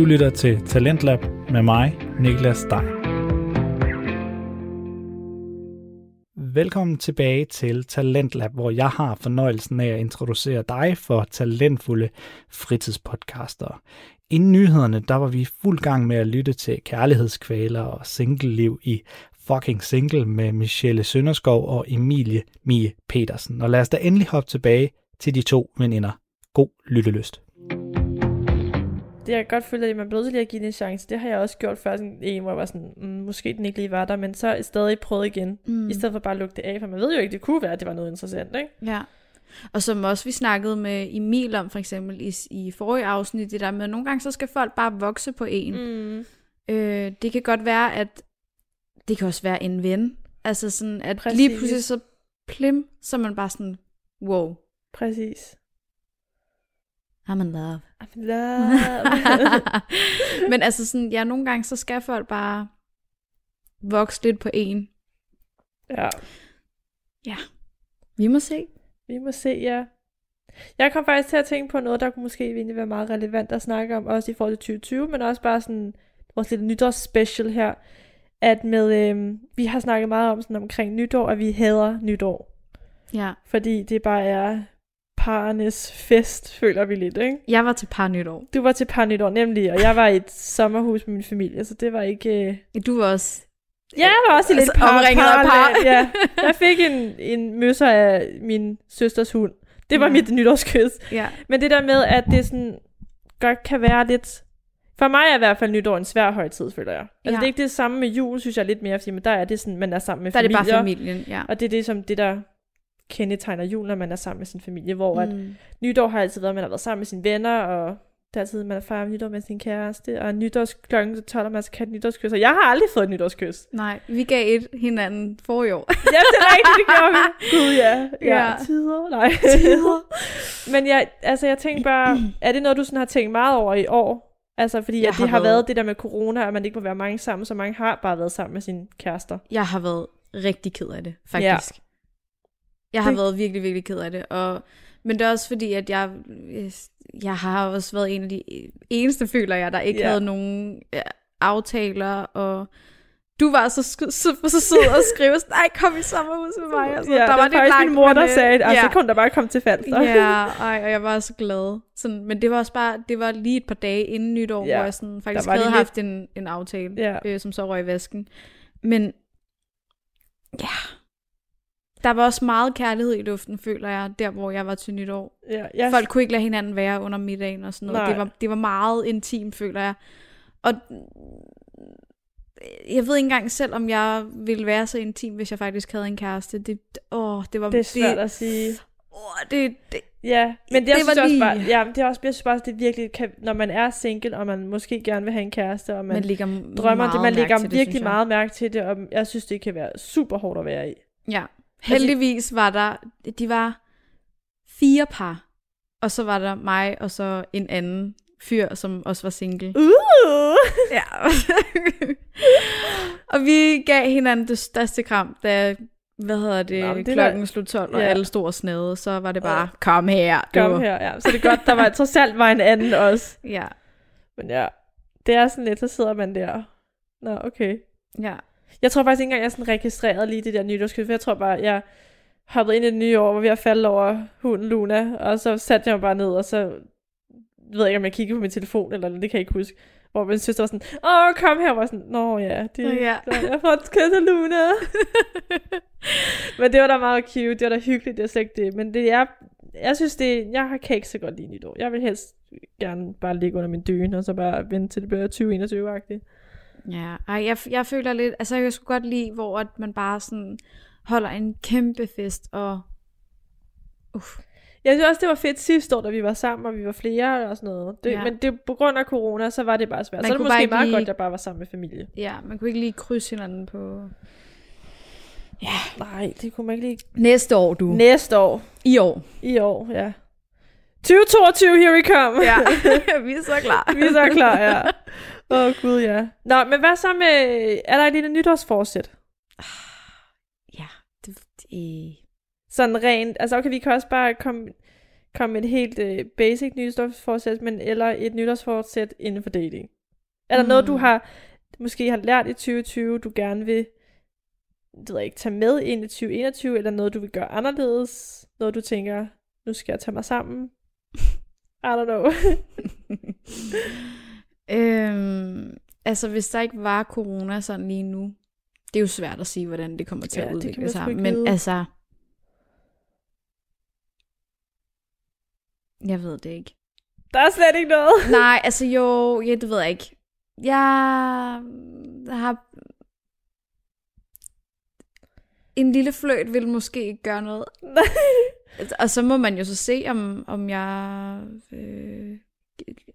Du lytter til Talentlab med mig, Niklas Stein. Velkommen tilbage til Talentlab, hvor jeg har fornøjelsen af at introducere dig for talentfulde fritidspodcaster. Inden nyhederne, der var vi fuld gang med at lytte til kærlighedskvaler og singleliv i Fucking Single med Michelle Sønderskov og Emilie Mie Petersen. Og lad os da endelig hoppe tilbage til de to veninder. God lyttelyst. Det jeg godt føler, at man bliver nødt til lige at give det en chance. Det har jeg også gjort før, sådan en, hvor jeg var sådan, mm, måske den ikke lige var der, men så i stadig prøvet igen, mm. i stedet for bare at lukke det af, for man ved jo ikke, det kunne være, at det var noget interessant, ikke? Ja. Og som også vi snakkede med Emil om, for eksempel i, i forrige afsnit, det der med, at nogle gange så skal folk bare vokse på en. Mm. Øh, det kan godt være, at det kan også være en ven. Altså sådan, at Præcis. lige pludselig så plim, så man bare sådan, wow, Præcis. I'm in love. I'm in love. Men altså sådan, ja, nogle gange så skal folk bare vokse lidt på en. ja, Vi må se. vi må se, ja. Jeg kom faktisk til at tænke på noget, der kunne måske egentlig være meget relevant at snakke om, også i forhold til 2020, men også bare sådan vores lille nytårsspecial her, at med, øhm, vi har snakket meget om sådan omkring nytår, at vi hader nytår, Ja. fordi det bare er parernes fest, føler vi lidt, ikke? Jeg var til par nytår. Du var til par nytår, nemlig, og jeg var i et sommerhus med min familie, så det var ikke... Øh... Du var også... Ja, jeg var også i lidt Altså, par, omringet af par. parlag, Ja, jeg fik en, en møsser af min søsters hund. Det var Ja. mit nytårskys. Ja. Men det der med, at det sådan godt kan være lidt... For mig er i hvert fald nytår en svær højtid, føler jeg. Altså, Ja. det er ikke det samme med jul, synes jeg lidt mere, fordi men der er det sådan, man er sammen med Der er det familier. bare familien, ja. Og det er det, som det, der kendetegner jul, når man er sammen med sin familie, hvor mm. at nytår har altid været, at man har været sammen med sine venner, og det er altid, man har fejret nytår med sin kæreste, og nytårs klokken 12, og man skal have et nytårskys. Og jeg har aldrig fået et nytårskys. Nej, vi gav et hinanden for i år. Ja, det er rigtigt, det gjorde vi. Gud, ja. Ja, Ja. tider. Nej. Tider. Men jeg, altså, jeg tænkte bare, er det noget, du sådan har tænkt meget over i år? Altså, fordi Jeg at det har har været- været det der med corona, at man ikke må være mange sammen, så mange har bare været sammen med sine kærester. Jeg har været rigtig ked af det, faktisk. Ja. Jeg har Det- været virkelig, virkelig ked af det. Og, men det er også fordi, at jeg, jeg har også været en af de eneste, føler jeg, der ikke Ja. havde nogen ja, aftaler. Og du var så, så, så sød at skrive, sådan, nej, kom i sommerhus med mig. Altså, ja, der var lidt faktisk langt, min mor, der øh, sagde, at altså, ja. så kunne der bare komme til falster. Ja, ej, og jeg var så glad. Sådan, men det var også bare, det var lige et par dage inden nytår, Ja, hvor jeg sådan, faktisk havde lige haft en, en aftale, Ja. øh, som så røg i vasken. Men ja, der var også meget kærlighed i luften, føler jeg, der hvor jeg var til nytår. ja, jeg, Folk kunne ikke lade hinanden være under middagen og sådan noget. Nej. Det var, det var meget intimt, føler jeg. Og jeg ved ikke engang selv, om jeg ville være så intim, hvis jeg faktisk havde en kæreste. Det, åh, det var det er svært at sige. Åh, det, det, Ja, men det, jeg Det synes var også lige- bare, ja, det er også, jeg synes bare, det virkelig kan, når man er single, og man måske gerne vil have en kæreste, og man, man ligger drømmer det, man lægger det, virkelig synes jeg. meget mærke til det, og jeg synes, det kan være super hårdt at være i. Ja. Heldigvis var der, de var fire par, og så var der mig og så en anden fyr, som også var single. Uh! Ja. og vi gav hinanden det største kram, da hvad hedder det, Nå, det klokken var- slog 12, og Ja. alle stod og snede, så var det bare, kom her. Du. Kom her, ja. Så det er godt, der var trods alt var en anden også. Ja, Men ja, det er sådan lidt, så sidder man der. Nå, okay. ja. Jeg tror faktisk ikke engang, jeg sådan registrerede lige det der nytårskys, for jeg tror bare, jeg hoppede ind i det nye år, hvor vi har faldet over hunden Luna, og så satte jeg mig bare ned, og så ved jeg ikke, om jeg kiggede på min telefon, eller det kan jeg ikke huske. Hvor min søster var sådan, åh, kom her, var sådan, nå ja, det, Nå ja. så jeg får et kys af Luna. Men det var da meget cute, det var da hyggeligt, det er slet ikke det. Men det er, jeg synes det, jeg kan ikke så godt lide nytår. Jeg vil helst gerne bare ligge under min dyne, og så bare vente til det bliver 2021-agtigt. Ja, ej, jeg, jeg føler lidt, altså jeg skulle godt lide, hvor at man bare sådan holder en kæmpe fest, og uff, Jeg synes også, det var fedt sidste år, da vi var sammen, og vi var flere og sådan noget. Det, Ja. ja. Men det, på grund af corona, så var det bare svært. Man så er det måske meget lige- godt, at jeg bare var sammen med familie. ja, man kunne ikke lige krydse hinanden på... Nej, det kunne man ikke lige. Næste år, du. Næste år. I år. I år, ja. 2022, here we come. Ja, vi er så klar. vi er så klar, ja. Åh, oh, gud, ja. Nå, men hvad så med... Er der et lille nytårsforsæt? Ja, det, det, Sådan rent... Altså, okay, vi kan også bare komme... komme et helt øh, basic nytårsforsæt, men eller et nytårsforsæt inden for dating? Er der mm. noget, du Mm. har måske har lært i 2020, du gerne vil det ved ikke, tage med ind i 2021, eller noget, du vil gøre anderledes? Noget, du tænker, nu skal jeg tage mig sammen? I don't know. øhm, altså, hvis der ikke var corona sådan lige nu, det er jo svært at sige, hvordan det kommer til Ja, at udvikle sig. Men altså, jeg ved det ikke. der er slet ikke noget. Nej, altså jo, ja, det ved jeg ikke. Jeg har... En lille fløjt vil måske ikke gøre noget. Altså, Og så må man jo så se, om, om jeg øh,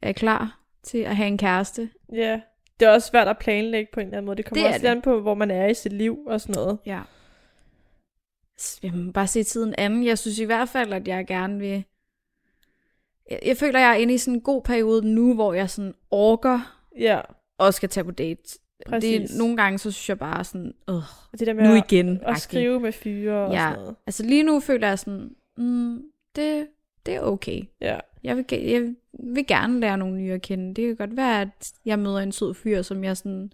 er klar til at have en kæreste. Ja, det er også svært at planlægge på en eller anden måde. Det kommer Det også an på, hvor man er i sit liv og sådan noget. Ja. Jeg må bare se tiden anden. Jeg synes i hvert fald, at jeg gerne vil... Jeg, jeg føler, jeg er inde i sådan en god periode nu, hvor jeg sådan orker Ja, og skal tage på date. Præcis. Det, nogle gange, så synes jeg bare sådan, øh, og det der med nu at, igen. at skrive med fyre og Ja. sådan noget. Altså lige nu føler jeg sådan, mm, det, det er okay. Ja. Jeg vil, jeg vil gerne lære nogle nye at kende. Det kan godt være, at jeg møder en sød fyr, som jeg sådan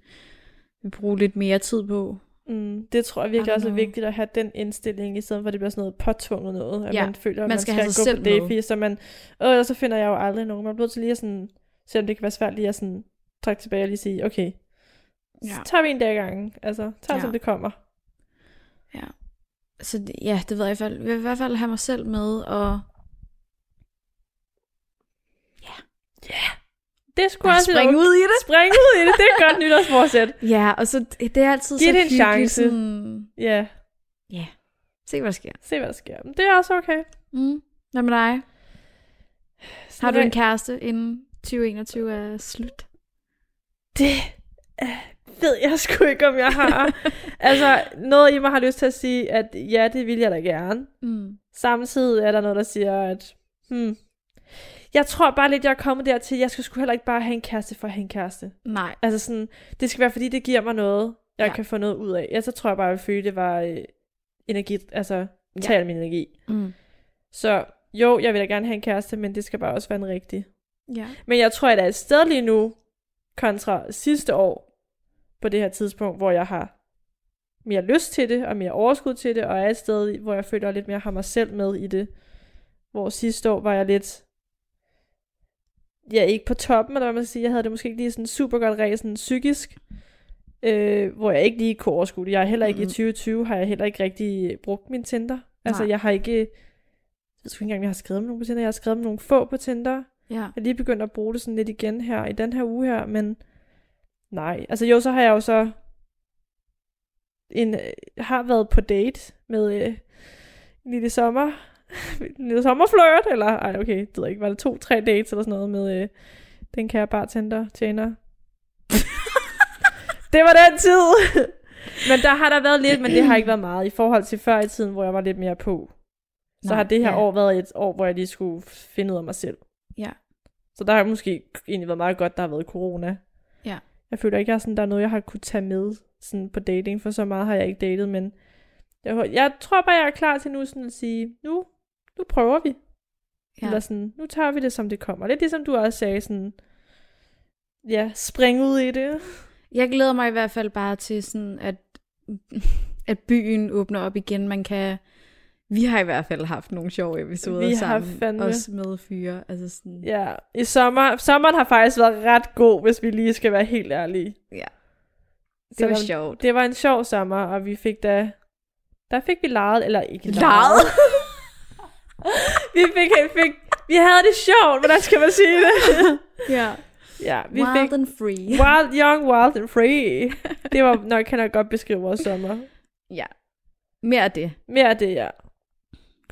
vil bruge lidt mere tid på. Mm, det tror jeg virkelig også er vigtigt at have den indstilling, i stedet for at det bliver sådan noget påtvunget noget, at Ja, man føler, at man man, skal skal, have sig gå selv på date, fordi så man, øh, og så finder jeg jo aldrig nogen. Man bliver til lige at sådan, selvom det kan være svært lige at sådan, trække tilbage og lige sige, okay, Ja. så tager vi en dag i gangen. Altså, tager ja. Ja. som det kommer. Så det- ja, det ved jeg i hvert fald. Jeg vil i hvert fald have mig selv med, og Det skulle også springe ud i det. Spring ud i det, det er et godt nytårsforsæt. Ja, og så det er altid Giv så det en chance. Sådan, Ja, ja, se hvad der sker. se hvad der sker. Men det er også okay. Mm. Hvad med dig? Sådan Har du en kæreste, inden 2021 er slut? Det øh, ved jeg sgu ikke, om jeg har. altså, noget i mig har lyst til at sige, at ja, det vil jeg da gerne. Mm. Samtidig er der noget, der siger, at hmm, jeg tror bare lidt, jeg er kommet dertil, jeg skal sgu heller ikke bare have en kæreste for at have en kæreste. Nej. Altså sådan, det skal være, fordi det giver mig noget, jeg Ja. kan få noget ud af. Ja, så tror jeg bare, at jeg følte, det var øh, energi, altså tal ja. min energi. Mm. Så jo, jeg vil da gerne have en kæreste, men det skal bare også være en rigtig. Ja. Men jeg tror, at jeg er et sted lige nu, kontra sidste år, på det her tidspunkt, hvor jeg har mere lyst til det, og mere overskud til det, og er et sted, hvor jeg føler, jeg lidt mere har mig selv med i det. Hvor sidste år var jeg lidt, ja, ikke på toppen, eller hvad man skal sige, jeg havde det måske ikke lige sådan super godt ræs, sådan psykisk, øh, hvor jeg ikke lige kunne overskue det. Jeg er heller ikke Mhm. i 2020, har jeg heller ikke rigtig brugt min Tinder. Altså, Nej. jeg har ikke, jeg ved ikke engang, om jeg har skrevet med nogen på Tinder, jeg har skrevet med nogle få på Tinder, Ja. jeg er lige begyndt at bruge det sådan lidt igen her, i den her uge her, men nej. Altså jo, så har jeg jo så en, øh, har været på date med øh, en lille sommer, en sommerflirt, eller ej okay, det ved jeg ikke, var det to, tre dates eller sådan noget med øh, den kære bartender, tjener. det var den tid! men der har der været lidt, men det har ikke været meget i forhold til før i tiden, hvor jeg var lidt mere på. Så Nej, har det her ja. år været et år, hvor jeg lige skulle finde ud af mig selv. Ja. Så der har måske egentlig været meget godt, der har været corona. Ja. Jeg føler ikke, at sådan, der er noget, jeg har kunne tage med sådan på dating, for så meget har jeg ikke datet, men jeg, jeg tror bare, jeg er klar til nu sådan at sige, nu, nu prøver vi. Ja. Eller sådan, nu tager vi det, som det kommer. Lidt ligesom du også sagde, sådan, ja, spring ud i det. Jeg glæder mig i hvert fald bare til sådan, at, at byen åbner op igen. Man kan... Vi har i hvert fald haft nogle sjove episoder Vi har sammen. fandme- Også med fyre. Altså sådan, Ja, i sommer, sommeren har faktisk været ret god, hvis vi lige skal være helt ærlige. Ja. det var Selvom sjovt. Det var en sjov sommer, og vi fik da... Der fik vi lejet, eller ikke Lejet? vi fik, fik... Vi havde det sjovt, hvordan skal man sige det? ja. ja, vi Wild fik... and free. Wild, young, wild and free. Det var nok, kan jeg godt beskrive vores sommer. Ja. Mere af det. Mere af det, ja.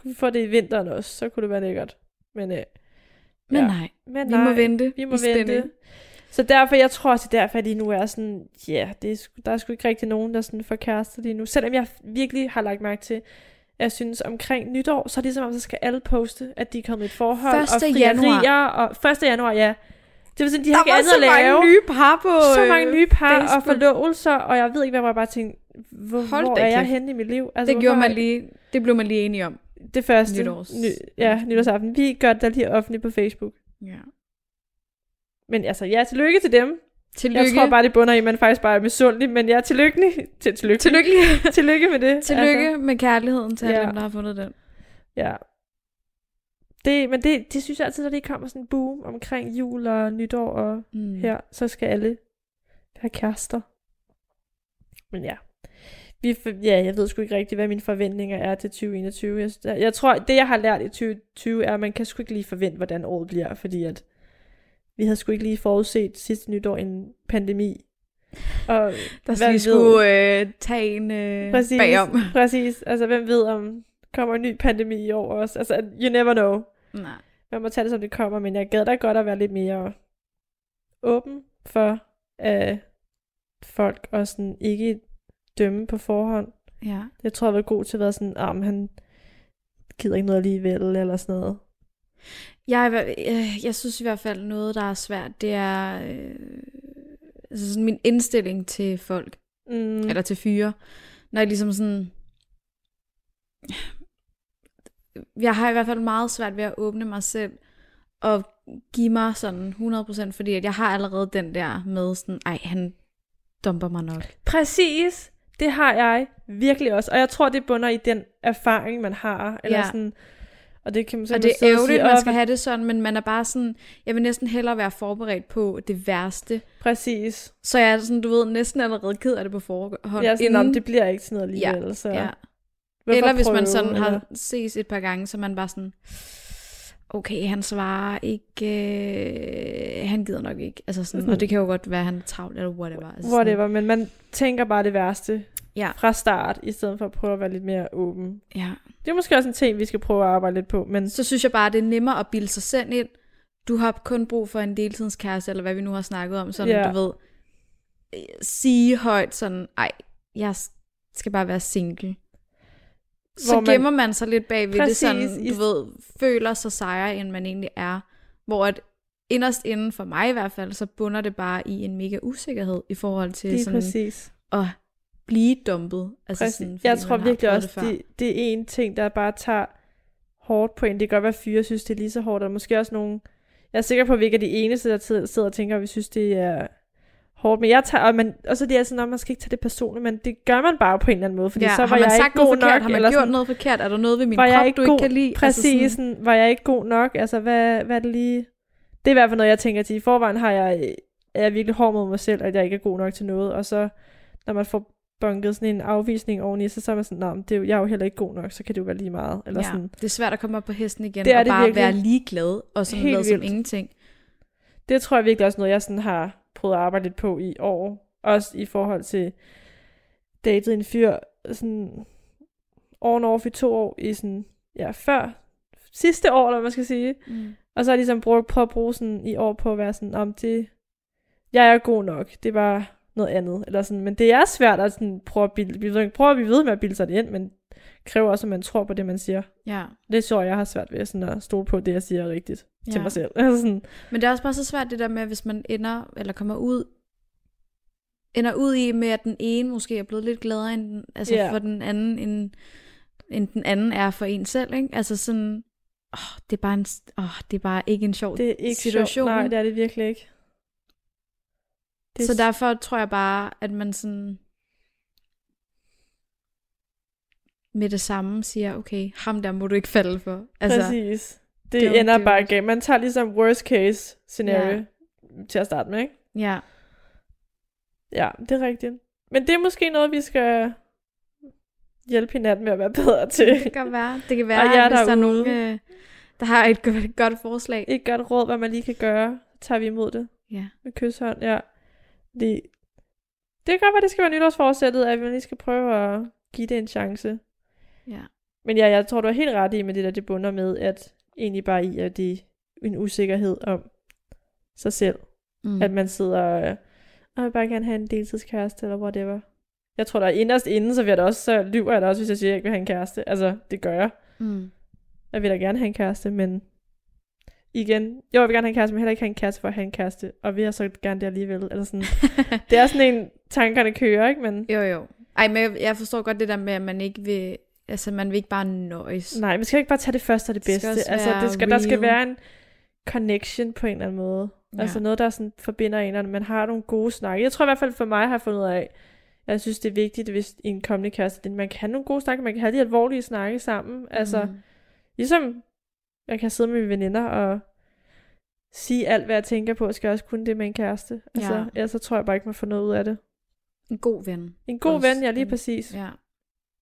Kunne vi få det i vinteren også, så kunne det være lækkert. Men, øh, Men Ja. nej, men vi må vente. Vi må i spænding. vente. Så derfor, jeg tror også, derfor at lige nu er sådan, ja, yeah, det er, sgu- der er sgu ikke rigtig nogen, der sådan får kærester lige nu. Selvom jeg virkelig har lagt mærke til, jeg synes omkring nytår, så er det som om, så skal alle poste, at de er kommet i et forhold. 1. og januar. Og 1. januar, ja. Det vil sige, de har ikke Der var andet så at lave. mange nye par på så øh, mange nye par og Facebook. forlovelser, og jeg ved ikke, hvad jeg bare tænkte, hvor, Hold hvor er jeg kæft. henne i mit liv? Altså, Det gjorde man lige, det blev man lige enige om. det første. Nytårs- Ny, ja, nytårsaften. Vi gør det der lige offentligt på Facebook. Ja. Men altså, ja, tillykke til dem. Tillykke. Jeg tror bare, det bunder i, at man faktisk bare er misundelig, men jeg er tillykkelig. Til, tillykke. Tillykke. tillykke med det. Tillykke altså, med kærligheden til Ja. dem, der har fundet den. Ja. Det, men det, det synes jeg altid, når det kommer sådan en boom omkring jul og nytår og Mm. her, så skal alle have kærester. Men ja. Vi, ja, jeg ved sgu ikke rigtigt, hvad mine forventninger er til 2021. Jeg, jeg tror, det jeg har lært i 2020 er, at man kan sgu ikke lige forvente, hvordan året bliver, fordi at vi havde sgu ikke lige forudset sidste nytår en pandemi. Og Der lige skulle øh, tage en øh, Præcis, bagom. præcis. Altså, hvem ved, om kommer en ny pandemi i år også. Altså, you never know. Nej. Man må tage det, som det kommer, men jeg gad da godt at være lidt mere åben for uh, folk, og sådan ikke dømme på forhånd. Ja. Jeg tror, jeg var god til at være sådan, ah, men han gider ikke noget alligevel, eller sådan noget. Jeg, hver- øh, jeg synes i hvert fald noget, der er svært, det er øh, altså sådan min indstilling til folk, mm. eller til fyre. Når jeg ligesom sådan... Jeg har i hvert fald meget svært ved at åbne mig selv og give mig sådan 100%, fordi at jeg har allerede den der med sådan, ej, han dumper mig nok. Præcis. Det har jeg virkelig også. Og jeg tror, det bunder i den erfaring, man har. Eller Ja. sådan, og det kan man Og det er ærgerligt, at man "Åh, skal have det sådan, men man er bare sådan, jeg vil næsten hellere være forberedt på det værste. Præcis. Så jeg er sådan, du ved, næsten allerede ked af det på forhånd. Er sådan, inden- "Nå, det bliver ikke sådan noget alligevel. så ja. hvorfor Eller hvis man prøve?" sådan har ses et par gange, så man bare sådan, okay, han svarer ikke, øh, han gider nok ikke. Altså sådan, Sådan. og det kan jo godt være, han er travlt, eller whatever. Altså Whatever, men man tænker bare det værste Ja. fra start, i stedet for at prøve at være lidt mere åben. Ja. Det er måske også en ting, vi skal prøve at arbejde lidt på, men Så synes jeg bare, det er nemmere at bilde sig selv ind. Du har kun brug for en deltidskæreste, eller hvad vi nu har snakket om. Sådan, Ja. du ved, sige højt sådan, ej, jeg skal bare være single. Så man- gemmer man sig lidt bag ved det sådan, du ved, føler sig sejere, end man egentlig er. Hvor at inderst inden for mig i hvert fald, så bunder det bare i en mega usikkerhed i forhold til det sådan præcis. at blive dumpet. Altså præcis. sådan, jeg tror virkelig også, det, det, det er en ting, der bare tager hårdt på en. Det kan godt være, at fyre synes, det er lige så hårdt, og måske også nogle... Jeg er sikker på, at vi ikke er de eneste, der sidder og tænker, at vi synes, det er hårdt. Men jeg tager, og, man, og så er det sådan, at man skal ikke tage det personligt, men det gør man bare på en eller anden måde, fordi ja, så var har man jeg sagt ikke god noget forkert? nok. Har man eller gjort sådan, noget forkert? Er der noget ved min krop, ikke du ikke god- kan lide? Præcis, Altså altså sådan, var jeg ikke god nok? Altså, hvad, hvad er det lige... Det er i hvert fald noget, jeg tænker til. I forvejen har jeg, er jeg virkelig hård mod mig selv, at jeg ikke er god nok til noget. Og så, når man får bunket sådan en afvisning oveni, så, så er man sådan, men det er, jo- jeg er jo heller ikke god nok, så kan det jo være lige meget. Eller ja, sådan. det er svært at komme op på hesten igen, Det er og det bare virkelig. være ligeglad, og sådan noget som ingenting. Det tror jeg virkelig også noget, jeg sådan har prøvet at arbejde lidt på i år. Også i forhold til datet en fyr, sådan on off i to år, i sådan, ja, før sidste år, eller man skal sige. Mm. Og så har jeg ligesom brugt på at bruge sådan i år på at være sådan, om det, jeg er god nok, det bare noget andet. Eller sådan, men det er svært at sådan prøve at bilde, ikke, prøve at blive ved med at bilde sig det ind, men kræver også, at man tror på det, man siger. Ja. Det tror jeg, jeg har svært ved sådan at stole på, det jeg siger er rigtigt ja. til mig selv. Altså sådan, Men det er også bare så svært det der med, hvis man ender, eller kommer ud, ender ud i med, at den ene måske er blevet lidt gladere end den, altså Ja. for den anden, end, end den anden er for en selv, ikke? Altså sådan, åh, det er bare en, åh, det er bare ikke en sjov det er ikke situation. sjovt. Nej, det er det virkelig ikke. Det Så derfor tror jeg bare, at man sådan med det samme siger, okay, ham der må du ikke falde for. Altså, Præcis. Det don't ender do bare galt. Man tager ligesom worst case scenario Ja. til at starte med, ikke? ja. Ja, det er rigtigt. Men det er måske noget, vi skal hjælpe hinanden med at være bedre til. Det kan være. Det kan være, Og jer hvis der er nogen, øh, der har et godt, godt forslag. Et godt råd, hvad man lige kan gøre, tager vi imod det Ja. med kysshånd, ja. Det, det kan godt være, det skal være nytårsforsættet, at man lige skal prøve at give det en chance. ja. Men ja, jeg tror, du har helt ret i med det der, det bunder med, at egentlig bare i, at det er en usikkerhed om sig selv. Mm. At man sidder og, og jeg bare gerne have en deltidskæreste, eller whatever. Jeg tror, der er inderst inden, så, vil jeg da også, så lyver jeg da også, hvis jeg siger, at jeg ikke vil have en kæreste. Altså, det gør jeg. Mm. Jeg vil da gerne have en kæreste, men igen, jo, jeg vil gerne have en kæreste, men heller ikke have en kæreste for at have en kæreste. Og vil jeg så gerne det alligevel. Eller sådan. det er sådan en, tankerne kører, ikke? Men Jo, jo. Ej, men jeg- forstår godt det der med, at man ikke vil altså man vil ikke bare nøjes. Nej, man skal ikke bare tage det første og det Det skal bedste. altså, det skal, der skal real. være en connection på en eller anden måde. Ja. Altså noget, der sådan forbinder en, og man har nogle gode snakke. Jeg tror i hvert fald for mig har jeg fundet ud af, jeg synes, det er vigtigt, hvis i en kommende kæreste, at man kan have nogle gode snakke, man kan have de alvorlige snakke sammen. Altså, Mm. ligesom jeg kan sidde med mine veninder og sige alt, hvad jeg tænker på, og skal jeg også kunne det med en kæreste. Altså, Ja. ellers så tror jeg bare ikke, man får noget ud af det. En god ven. En god Også ven, ja, lige præcis. Ja.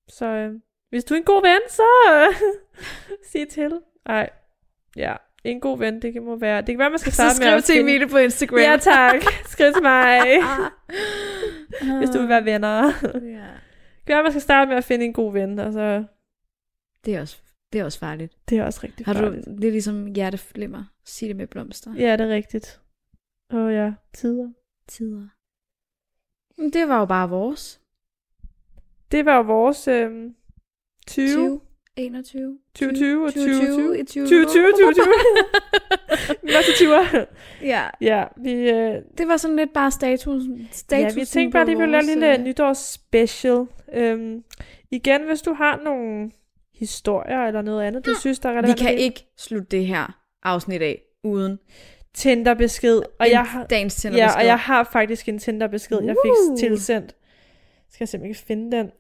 Så øh, hvis du er en god ven, så øh, sig til. Ej, ja. En god ven, det kan må være. Det kan være, man skal Så starte med at til finde- Emilie på Instagram. Ja, tak. Skriv til mig, hvis du vil være venner. Ja. Det kan være, man skal starte med at finde en god ven, og så Det er også, det er også farligt. det er også rigtig Har du, farligt. det er ligesom hjerteflimmer. Sig det med blomster. Ja, det er rigtigt. Åh ja, tider. Tider. Men Det var jo bare vores. Det var jo vores øh, 20, 20, 21. 2020 og 2020. 2020. 2020, 2020. Vi var til 20. Ja, Ja, vi, øh, det var sådan lidt bare status. status ja, vi tænkte bare, at vi ville lave en lille nytårsspecial. Øhm, igen, hvis du har nogle historier eller noget andet, du synes, der er Vi relevant. kan ikke slutte det her afsnit af uden Tinder-besked. Og en jeg har, dagens Tinder ja, og jeg har faktisk en Tinder-besked, jeg Woo! fik tilsendt. Skal jeg simpelthen finde den.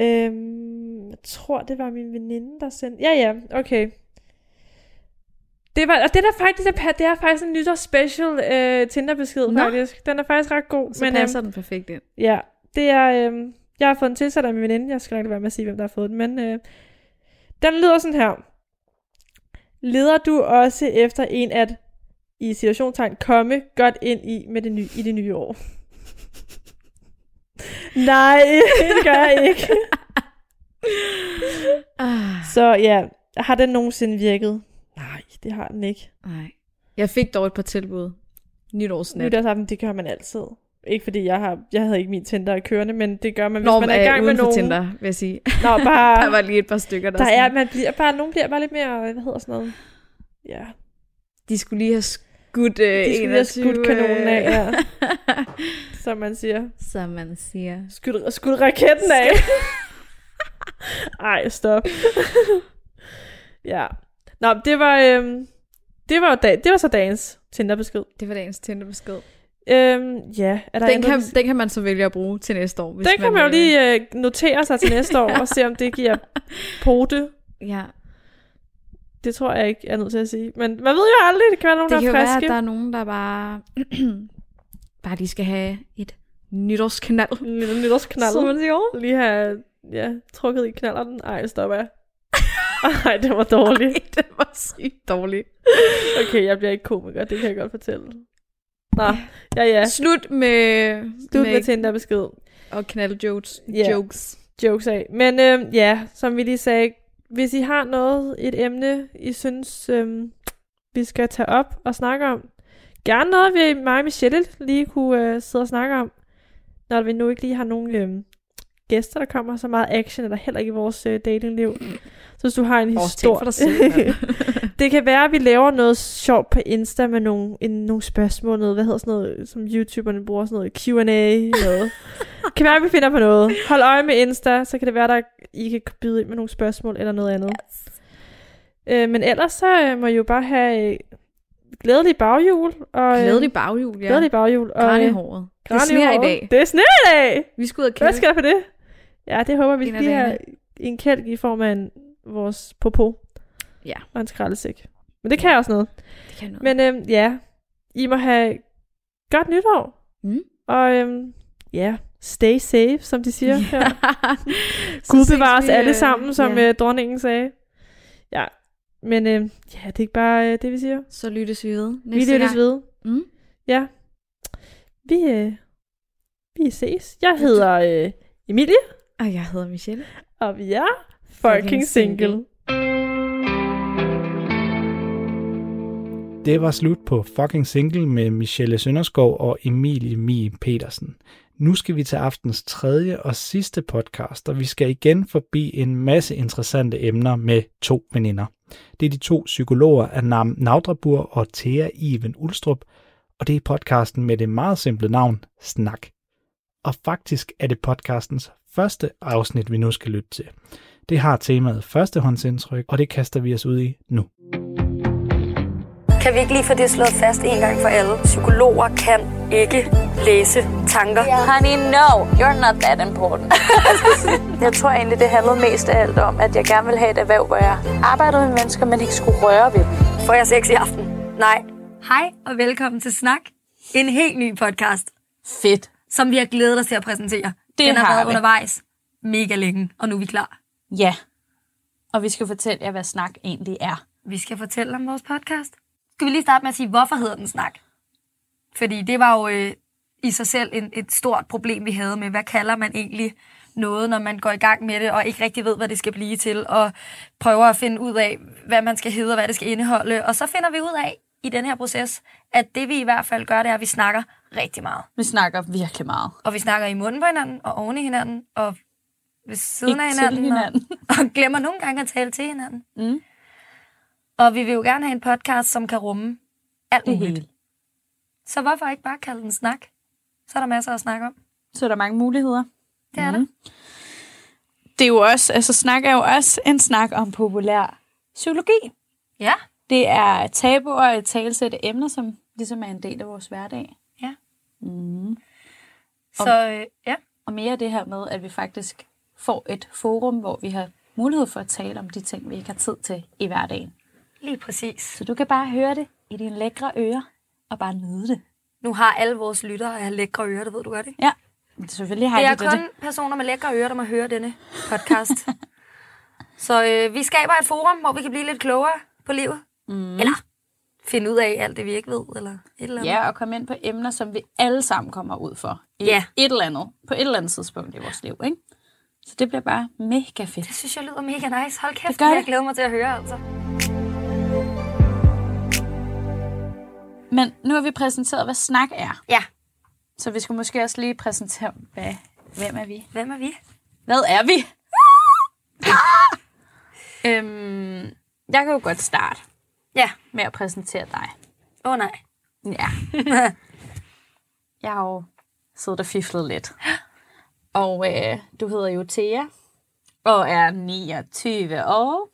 Øhm, jeg tror, det var min veninde, der sendte... Ja, ja, okay. Det, var, og det, der faktisk er, det er faktisk en nytårsspecial øh, Tinder-besked, Nå. faktisk. Den er faktisk ret god. Så men, passer den perfekt ind. Ja, det er... Øh, jeg har fået en tilsat af min veninde. Jeg skal nok være med at sige, hvem der har fået den. Men øh, den lyder sådan her. Leder du også efter en at, i situationstegn, komme godt ind i med det nye, i det nye år? Nej, det gør jeg ikke. Ah, Så ja, har den nogensinde virket? Nej, det har den ikke. nej. Jeg fik dog et par tilbud. Nytårsnat. Nytårsaften, det gør man altid. Ikke fordi jeg har, jeg havde ikke min Tinder kørende, men det gør man, hvis Nå, man er i gang med nogen. Tinder, vil jeg sige. Nå, bare, Der var lige et par stykker, der, der sådan, er, man bliver bare, nogen bliver bare lidt mere, hvad hedder sådan noget? Ja, de skulle lige have skudt øh, de skulle lige have 21, skudt kanonen af, øh, ja, som man siger. Som man siger. Skudt, skudt raketten af. Ej, stop. ja. Nå, det var, øhm, det var, dag, det var så dagens Tinder-besked. Det var dagens Tinder-besked. Øhm, ja, er der Den kan, den kan man så vælge at bruge til næste år. Hvis den kan man jo øh, lige øh, notere sig til næste år, og se om det giver pote. Ja, Det tror jeg ikke, jeg er nødt til at sige. Men man ved jo aldrig, det kan være nogen, det der kan er jo være, friske. at der er nogen, der bare, bare lige skal have et nytårsknald. Lille nytårsknald. Som man siger. Lige have ja, trukket i knalleren. Ej, stop af. Ej, det var dårligt. Ej, det var sygt dårligt. Okay, jeg bliver ikke komiker, det kan jeg godt fortælle. Nå, ja ja. Slut med, Slut med Tinder-besked. og knald jokes. Ja. jokes. Jokes af. Men øh, ja, som vi lige sagde, hvis I har noget, et emne, I synes, øh, vi skal tage op og snakke om, gerne noget, vi mig og Michelle lige kunne øh, sidde og snakke om, når vi nu ikke lige har nogen øh, gæster, der kommer så meget action, eller heller ikke i vores øh, datingliv. Så hvis du har en historie... for selv, mand. det kan være, at vi laver noget sjovt på Insta med nogle, en, nogle spørgsmål, noget, hvad hedder sådan noget, som YouTuberne bruger, sådan noget Q&A, noget. kan være, at vi finder på noget. Hold øje med Insta, så kan det være, at I kan byde ind med nogle spørgsmål eller noget andet. Yes. Øh, men ellers så øh, må I jo bare have øh, glædelig baghjul. Og, øh, Glædelig baghjul, ja. glædelig baghjul. Og, Græn i håret. Det gran sner i dag. Det er sne i dag! Vi skal ud og Hvad kælde. skal der for det? Ja, det håber vi have dagene. en kælk i form af en, vores popo. Ja. Og en skraldesæk. Men det kan også noget. Det kan noget. Men øhm, ja, I må have godt nytår. Mm. Og øhm, ja, stay safe, som de siger. Så Gud ses bevares vi, alle øh, sammen, som ja. øh, dronningen sagde. Ja, men øhm, ja, det er ikke bare øh, det, vi siger. Så lyttes vi ved Vi næste lyttes gang. ved. Mm. Ja. Vi, øh, vi ses. Jeg hedder øh, Emilie, Og jeg hedder Michelle. og vi er fucking single. single. Det var slut på Fucking Single med Michelle Sønderskov og Emilie Mie Petersen. Nu skal vi til aftens tredje og sidste podcast, og vi skal igen forbi en masse interessante emner med to veninder. Det er de to psykologer af navn Naudrabur og Thea Iven Ulstrup, og det er podcasten med det meget simple navn Snak. Og faktisk er det podcastens første afsnit, vi nu skal lytte til. Det har temaet førstehåndsindtryk, og det kaster vi os ud i nu. Kan vi ikke lige få det slået fast en gang for alle? Psykologer kan ikke læse tanker. Yeah. Honey, no, you're not that important. jeg tror egentlig, det handlede mest af alt om, at jeg gerne ville have et erhverv, hvor jeg arbejdede med mennesker, men ikke skulle røre ved dem. Får jeg sex i aften? Nej. Hej og velkommen til Snak. En helt ny podcast, Fedt. som vi har glædet os til at præsentere. Det Den har, har været vi. undervejs mega længe, og nu er vi klar. Ja. Og vi skal fortælle jer, hvad snak egentlig er. Vi skal fortælle om vores podcast. Skal vi lige starte med at sige, hvorfor hedder den Snak? Fordi det var jo øh, i sig selv en, et stort problem, vi havde med, hvad kalder man egentlig noget, når man går i gang med det, og ikke rigtig ved, hvad det skal blive til, og prøver at finde ud af, hvad man skal hedde, og hvad det skal indeholde. Og så finder vi ud af i den her proces, at det vi i hvert fald gør, det er, at vi snakker rigtig meget. Vi snakker virkelig meget. Og vi snakker i munden på hinanden, og oven i hinanden, og ved siden Ikke af hinanden, hinanden. Og, og glemmer nogle gange at tale til hinanden. Mm. Og vi vil jo gerne have en podcast, som kan rumme alt Det muligt. hele. Så hvorfor ikke bare kalde den snak? Så er der masser at snakke om. Så er der mange muligheder. Det er mm. Det er jo også, altså snak er jo også en snak om populær psykologi. Ja. Det er tabuer og talsætte emner, som ligesom er en del af vores hverdag. Ja. Mm. Så øh, ja. Og mere det her med, at vi faktisk får et forum, hvor vi har mulighed for at tale om de ting, vi ikke har tid til i hverdagen. Lige præcis. Så du kan bare høre det i dine lækre ører, og bare nyde det. Nu har alle vores lyttere af lækre ører, det ved du godt, ikke? Ja, selvfølgelig har Det er de det. kun personer med lækre ører, der må høre denne podcast. så øh, vi skaber et forum, hvor vi kan blive lidt klogere på livet. Mm. Eller finde ud af alt det, vi ikke ved, eller et eller andet. Ja, og komme ind på emner, som vi alle sammen kommer ud for. I Ja. et eller andet, på et eller andet tidspunkt i vores liv, ikke? Så det bliver bare mega fedt. Det synes jeg lyder mega nice. Hold kæft, Det gør jeg det. glæder mig til at høre, altså. Men nu har vi præsenteret, hvad snak er. Ja, Så vi skal måske også lige præsentere, hvad, hvem er vi? hvem er vi? Hvad er vi? øhm, jeg kan jo godt starte Ja. med at præsentere dig. Åh oh, nej. Ja. jeg har jo siddet og fiflet lidt. Og øh, du hedder jo Thea, og er 29 år.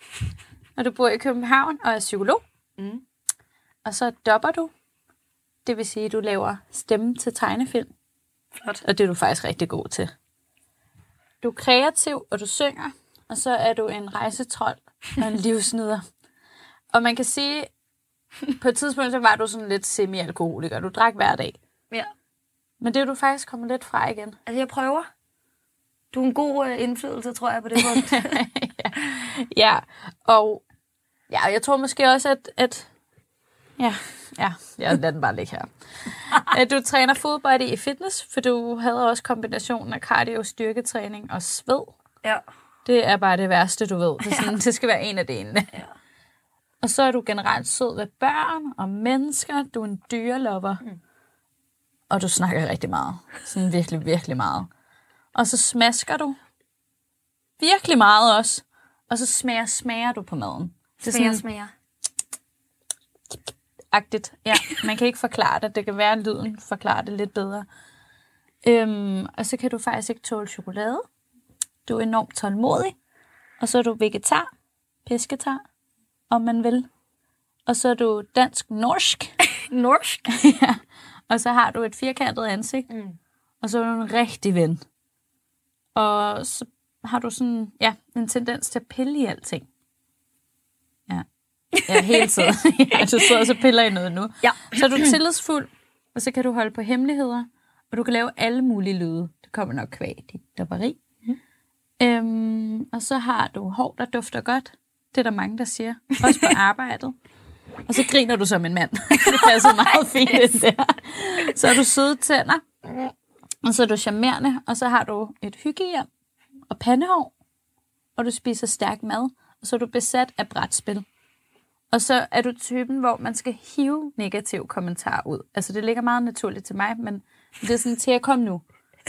Og du bor i København og er psykolog. Mm. Og så dopper du. Det vil sige, at du laver stemme til tegnefilm. Flot. Og det er du faktisk rigtig god til. Du er kreativ, og du synger. Og så er du en rejsetrol og en livsnyder. Og man kan sige, på et tidspunkt, så var du sådan lidt semi-alkoholiker. Du drak hver dag. Ja. Men det er du faktisk kommet lidt fra igen. Altså, jeg prøver. Du er en god øh, indflydelse, tror jeg, på det punkt. Ja, og ja, jeg tror måske også, at, at ja, ja, jeg lader den bare ligge her. at du træner fodbold i fitness, for du havde også kombinationen af cardio, styrketræning og sved. ja. Det er bare det værste, du ved. Det, sådan, det skal være en af delene. Ja. Og så er du generelt sød ved børn og mennesker. Du er en dyrelover. Mm. Og du snakker rigtig meget. Sådan virkelig, virkelig meget. Og så smasker du. Virkelig meget også. Og så smager, smager du på maden. Det er Smager, sådan smager. agtigt. Ja, man kan ikke forklare det. Det kan være, at lyden forklarer det lidt bedre. Øhm, og så kan du faktisk ikke tåle chokolade. Du er enormt tålmodig. Og så er du vegetar, pesketar, om man vil. Og så er du dansk-norsk. Norsk. ja. Og så har du et firkantet ansigt. Mm. Og så er du en rigtig ven. Og så har du sådan, ja, en tendens til at pille i alting. Ja. Ja, hele tiden. ja, du sidder og så piller i noget nu. Ja. Så er du tillidsfuld, og så kan du holde på hemmeligheder, og du kan lave alle mulige lyde. Det kommer nok kvæg dit dobberi. Mm. Øhm, og så har du hår, der dufter godt. Det er der mange, der siger. Også på arbejdet. Og så griner du som en mand. det passer meget fint ind der. Så har du søde tænder. Og så er du charmerende. Og så har du et hyggehjem og pandehår. Og du spiser stærk mad. Og så er du besat af brætspil. Og så er du typen, hvor man skal hive negative kommentarer ud. Altså, det ligger meget naturligt til mig, men det er sådan til at komme nu.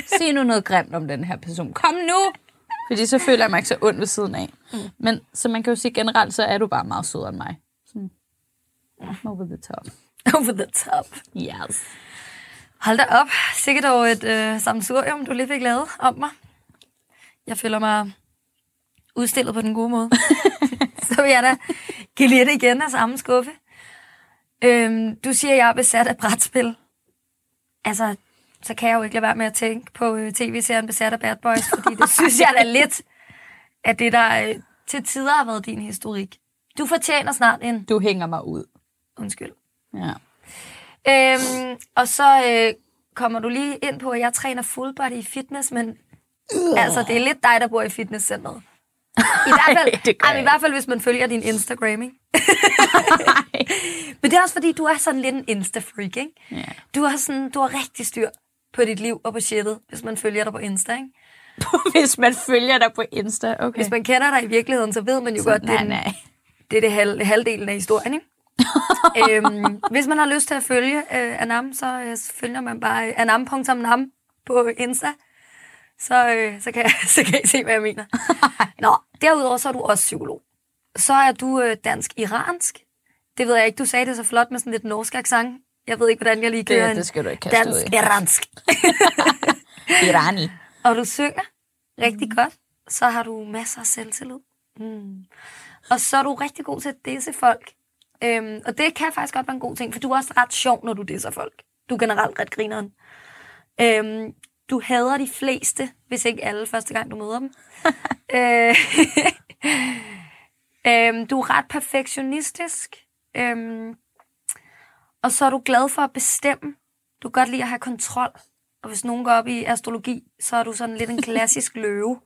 Sig nu noget grimt om den her person. Kom nu! Fordi så føler jeg mig ikke så ond ved siden af. Mm. Men så man kan jo sige generelt, så er du bare meget sødere end mig. Sådan, over the top. Over the top. Yes. Hold da op. Sikkert dog et øh, samsurium, du lige fik lavet om mig. jeg føler mig udstillet på den gode måde. så vil jeg da give lidt igen af samme skuffe. Øhm, du siger, at jeg er besat af brætspil. Altså, så kan jeg jo ikke lade være med at tænke på øh, tv-serien Besat af Bad Boys, fordi det synes jeg da lidt, at det der øh, til tider har været din historik. Du fortjener snart en Du hænger mig ud. undskyld. Ja. Øhm, og så øh, kommer du lige ind på, at jeg træner full body fitness, men øh. altså, det er lidt dig, der bor i fitnesscenteret. I hvert fald, det gør ej, i hvert fald, hvis man følger din Instagram, ikke? men det er også fordi, du er sådan lidt en Insta-freak, ikke? Ja. Du har, sådan, du har rigtig styr på dit liv og på shitet, hvis man følger dig på Insta, ikke? Hvis man følger dig på Insta, okay. Hvis man kender dig i virkeligheden, så ved man jo godt, det er, nej, den- nej. det er det halv, halvdelen af historien, ikke? øhm, hvis man har lyst til at følge øh, Anam, så øh, følger man bare øh, anam.nam på Insta. Så, øh, så, kan jeg, så kan I se, hvad jeg mener. Nå, derudover så er du også psykolog. Så er du øh, dansk-iransk. Det ved jeg ikke, du sagde det så flot med sådan lidt norsk accent. Jeg ved ikke, hvordan jeg lige Det- kører en det skal du ikke kaste ud i. dansk-iransk. Irani. Og du synger rigtig godt. Så har du masser af selvtillid. Mm. Og så er du rigtig god til at disse folk. Øhm, og det kan faktisk godt være en god ting, for du er også ret sjov, når du disser folk. Du er generelt ret grineren. Øhm, du hader de fleste, hvis ikke alle, første gang du møder dem. øh, øhm, du er ret perfektionistisk. Øhm, og så er du glad for at bestemme. Du kan godt lide at have kontrol. Og hvis nogen går op i astrologi, så er du sådan lidt en klassisk løve.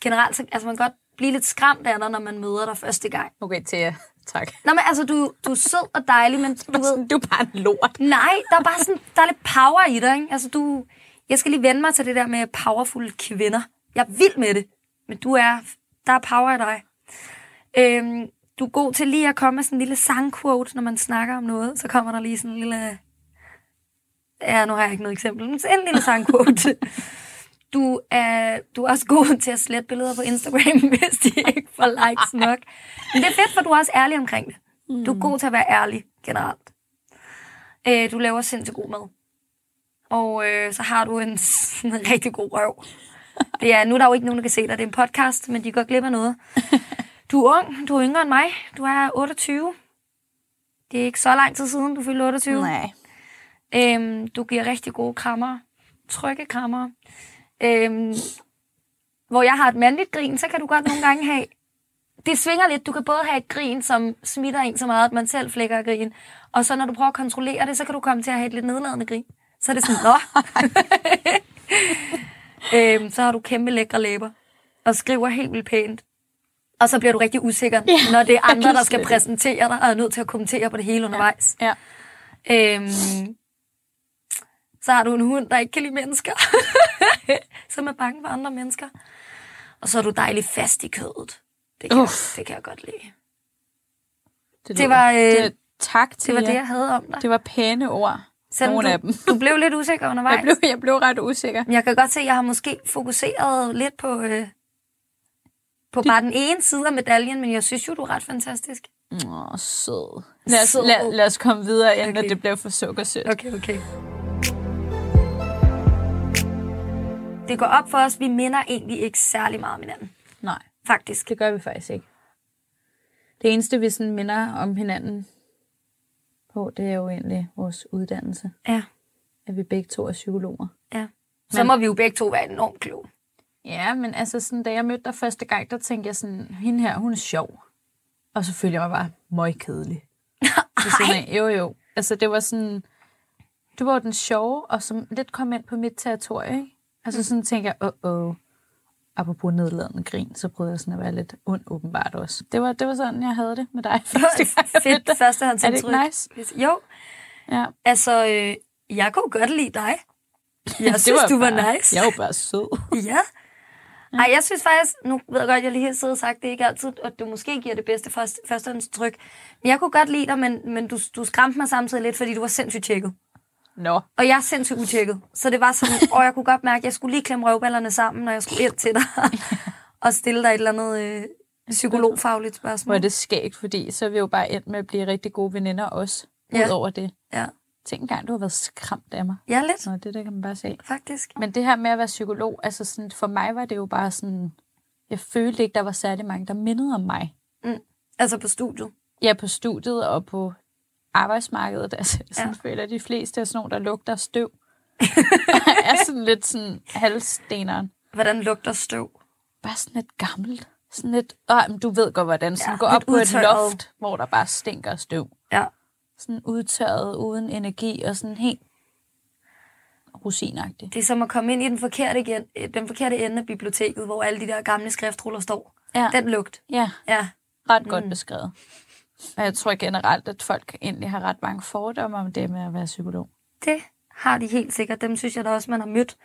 Generelt, så, altså man kan godt blive lidt skræmt af dig, når man møder dig første gang. Okay, Thea. Tak. Nå, men altså, du, du er sød og dejlig, men du ved... Du er bare en lort. Nej, der er bare sådan, der er lidt power i dig, ikke? Altså, du... Jeg skal lige vende mig til det der med powerful kvinder. Jeg er vild med det, men du er... Der er power i dig. Øhm, du er god til lige at komme med sådan en lille sangquote, når man snakker om noget. Så kommer der lige sådan en lille... Ja, nu har jeg ikke noget eksempel, men så en lille sangquote. Du er, du er også god til at slette billeder på Instagram, hvis de ikke får likes nok. Men det er fedt, for du er også ærlig omkring det. Du er god til at være ærlig generelt. Øh, du laver sindssygt god mad. Og øh, så har du en, en rigtig god røv. Det er, nu er der jo ikke nogen, der kan se dig. Det er en podcast, men de går glip af noget. Du er ung. Du er yngre end mig. Du er 28. Det er ikke så lang tid siden, du fyldte 28. Nej. Øhm, du giver rigtig gode krammer. Trygge krammer. Øhm, hvor jeg har et mandligt grin, så kan du godt nogle gange have... Det svinger lidt. Du kan både have et grin, som smitter en så meget, at man selv flækker grin. Og så når du prøver at kontrollere det, så kan du komme til at have et lidt nedladende grin. Så er det sådan, nå. øhm, så har du kæmpe lækre læber. Og skriver helt vildt pænt. Og så bliver du rigtig usikker, ja, når det er andre, der skal præsentere dig, og er nødt til at kommentere på det hele undervejs. Ja. Øhm, så har du en hund, der ikke kan lide mennesker. som er bange for andre mennesker. Og så er du dejlig fast i kødet. Det kan, jeg, Uff. det kan jeg godt lide. Det, Det var, øh, det, tak Det til var jer. det, jeg havde om dig. Det var pæne ord. Selvom nogle du, af dem. du blev lidt usikker undervejs. Jeg blev, jeg blev ret usikker. Men Jeg kan godt se, at jeg har måske fokuseret lidt på, øh, på bare den ene side af medaljen, men jeg synes jo, du er ret fantastisk. Åh, sød. Lad os, Sød. lad, lad os komme videre, inden Okay. det bliver for sukkersødt. Okay, okay. Det går op for os, vi minder egentlig ikke særlig meget om hinanden. Nej, Faktisk. det gør vi faktisk ikke. Det eneste, vi sådan minder om hinanden på, det er jo egentlig vores uddannelse. Ja, At vi begge to er psykologer. ja. Så må vi jo begge to være enormt kloge. Ja, men altså sådan, da jeg mødte dig første gang, der tænkte jeg sådan, hende her, hun er sjov. Og så følte jeg mig bare møgkedelig. Siden af. Jo, jo. Altså det var sådan, du var den sjove, og som lidt kom ind på mit territorie, ikke? Altså sådan tænkte jeg, åh, åh. Apropos nedladende grin, så prøvede jeg sådan at være lidt ond åbenbart også. Det var, det var sådan, jeg havde det med dig første gang. jeg Fedt dig. førstehåndsindtryk. Er det ikke nice? Jo, Ja. altså, øh, jeg kunne godt lide dig. Jeg synes, du var bare, nice. Jeg var bare sød. Ja. Ej, jeg synes faktisk, nu ved jeg godt, jeg lige har siddet og sagt, det er ikke altid, at du måske giver det bedste første, førstehåndstryk. Men jeg kunne godt lide dig, men, men du, du skræmte mig samtidig lidt, fordi du var sindssygt tjekket. Nå. Og jeg er sindssygt utjekket. Så det var sådan, og jeg kunne godt mærke, at jeg skulle lige klemme røvballerne sammen, når jeg skulle ind til dig. og stille dig et eller andet øh, psykologfagligt Hvor er spørgsmål. det skægt, fordi så er vi jo bare endt med at blive rigtig gode veninder også. Ja. Udover det. Ja. Tænk engang, du har været skræmt af mig. Ja, lidt, Nå, det der kan man bare se. faktisk. Men det her med at være psykolog, altså sådan, for mig var det jo bare sådan, jeg følte ikke, der var særlig mange, der mindede om mig. Altså på studiet. Ja, på studiet og på arbejdsmarkedet. Altså, jeg sådan Ja. føler, at de fleste er sådan nogle, der lugter støv. er sådan lidt sådan halvsteneren. Hvordan lugter støv? Bare sådan lidt gammelt. Sådan lidt, åh, men du ved godt, hvordan. Sådan Ja, gå op på et loft, hvor der bare stinker støv. Ja. Sådan udtørret, uden energi og sådan helt rosinagtigt. Det er som at komme ind i den forkerte, igen, den forkerte ende af biblioteket, hvor alle de der gamle skriftruller står. Ja, Den lugt. ja Ja. ret godt beskrevet. Og jeg tror generelt, at folk egentlig har ret mange fordomme om det med at være psykolog. Det har de helt sikkert. Dem synes jeg da også, man har mødt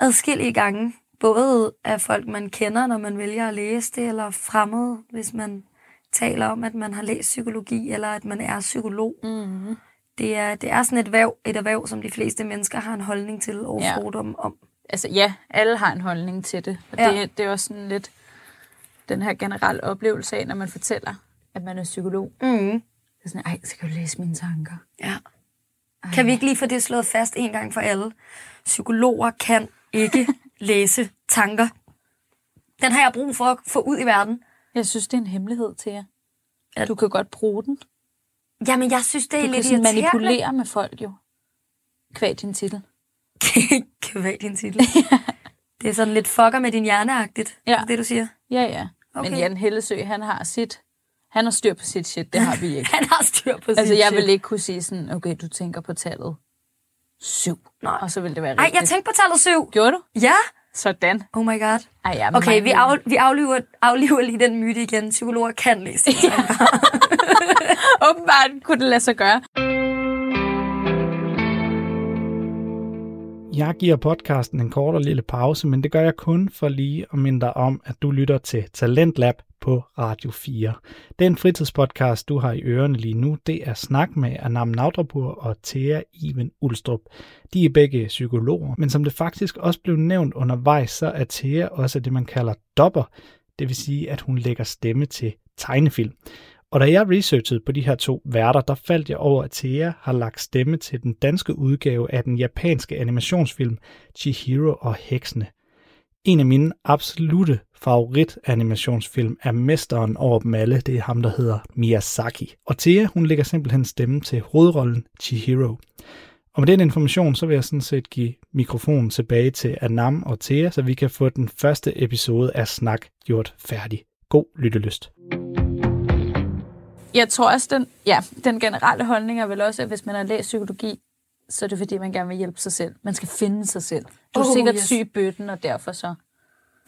adskillige gange. Både af folk, man kender, når man vælger at læse det, eller fremmede, hvis man taler om, at man har læst psykologi, eller at man er psykolog. Mm. Det er, det er sådan et erhverv, et erhverv, som de fleste mennesker har en holdning til og Ja. fordom om. Altså ja, alle har en holdning til det. Og Ja. det, det er også sådan lidt den her generelle oplevelse af, når man fortæller, at man er psykolog. Mm. Det er sådan, ej, så kan du læse mine tanker. Ja. Kan vi ikke lige få det slået fast en gang for alle? Psykologer kan ikke læse tanker. Den har jeg brug for at få ud i verden. Jeg synes, det er en hemmelighed til jer. Ja. Du kan godt bruge den. Jamen, jeg synes, det er Du kan lidt irriterende. manipulere med folk jo. Kvæg din titel. kan være din titel. det er sådan lidt fucker med din hjerneagtigt, Ja. det du siger. Ja, ja. Okay. Men Jan Hellesø, han har sit... Han har styr på sit shit, det har vi ikke. Han har styr på altså, sit jeg shit. vil ikke kunne sige sådan, okay, du tænker på tallet syv. Nej. Og så vil det være rigtigt. jeg tænkte på tallet syv. Gjorde du? Ja. Sådan. Oh my god. Ej, er Okay, vi, af, vi afliver, afliver lige den myte igen. Psykologer kan læse det. Åbenbart kunne det lade sig gøre. Jeg giver podcasten en kort og lille pause, men det gør jeg kun for lige at minde dig om, at du lytter til Talentlab på Radio 4. Den fritidspodcast, du har i ørerne lige nu, det er Snak med Anam Naudrapur og Thea Iven Ulstrup. De er begge psykologer, men som det faktisk også blev nævnt undervejs, så er Thea også det, man kalder dopper, det vil sige, at hun lægger stemme til tegnefilm. Og da jeg researchede på de her to værter, der faldt jeg over, at Thea har lagt stemme til den danske udgave af den japanske animationsfilm Chihiro og Heksene. En af mine absolute favoritanimationsfilm er mesteren over dem alle. Det er ham, der hedder Miyazaki. Og Thea, hun lægger simpelthen stemme til hovedrollen Chihiro. Og med den information, så vil jeg sådan set give mikrofonen tilbage til Anam og Thea, så vi kan få den første episode af Snak gjort færdig. God lyttelyst. Jeg tror også, den, ja, den generelle holdning er vel også, at hvis man har læst psykologi, så er det fordi, man gerne vil hjælpe sig selv. Man skal finde sig selv. Du er Oh, sikkert yes. syg i bøtten, og derfor så.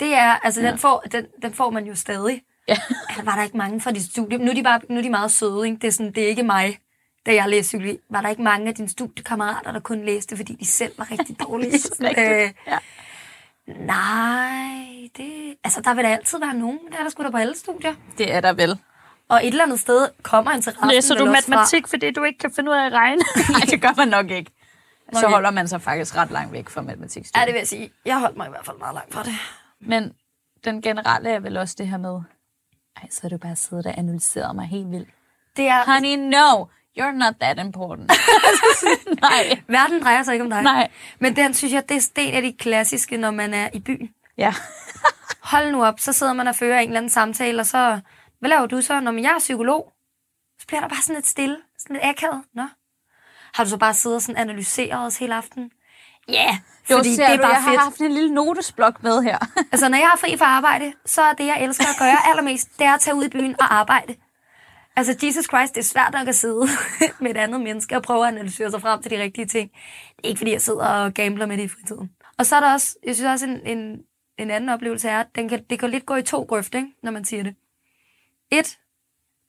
Det er, altså den, får, den, den får man jo stadig. Ja. Altså, var der ikke mange fra dit studie? Nu er de, bare, nu er de meget søde, ikke? Det er, sådan, det er ikke mig, da jeg læste psykologi. Var der ikke mange af dine studiekammerater, der kun læste, fordi de selv var rigtig dårlige? Rigtigt. Ja. nej, det... Altså, der vil da altid være nogen. Det er der sgu da på alle studier. Det er der vel. Og et eller andet sted kommer interessen Læser du matematik, fordi du ikke kan finde ud af at regne? Nej, det gør man nok ikke. Så Okay. holder man sig faktisk ret langt væk fra matematik. Fra. Ja, det vil jeg sige. Jeg holdt mig i hvert fald meget langt fra det. Men den generelle er vel også det her med, ej, så har du bare siddet og analyseret mig helt vildt. Det er... Honey, no, you're not that important. Nej. Verden drejer sig ikke om dig. Nej. Men den synes jeg, det er en af de klassiske, når man er i byen. Ja. hold nu op, så sidder man og fører en eller anden samtale, og så, hvad laver du så? Når men jeg er psykolog, så bliver der bare sådan lidt stille, sådan lidt akavet. Nå. Har du så bare siddet og sådan analyseret os hele aften? Ja, yeah, Jo, fordi det er du, bare jeg fedt. har haft en lille notesblok med her. Altså, når jeg har fri fra arbejde, så er det, jeg elsker at gøre allermest, det er at tage ud i byen og arbejde. Altså, Jesus Christ, det er svært nok at sidde med et andet menneske og prøve at analysere sig frem til de rigtige ting. Det er ikke, fordi jeg sidder og gambler med det i fritiden. Og så er der også, jeg synes også, en, en, en anden oplevelse er, at den kan, det kan lidt gå i to grøfter, ikke, når man siger det. Et,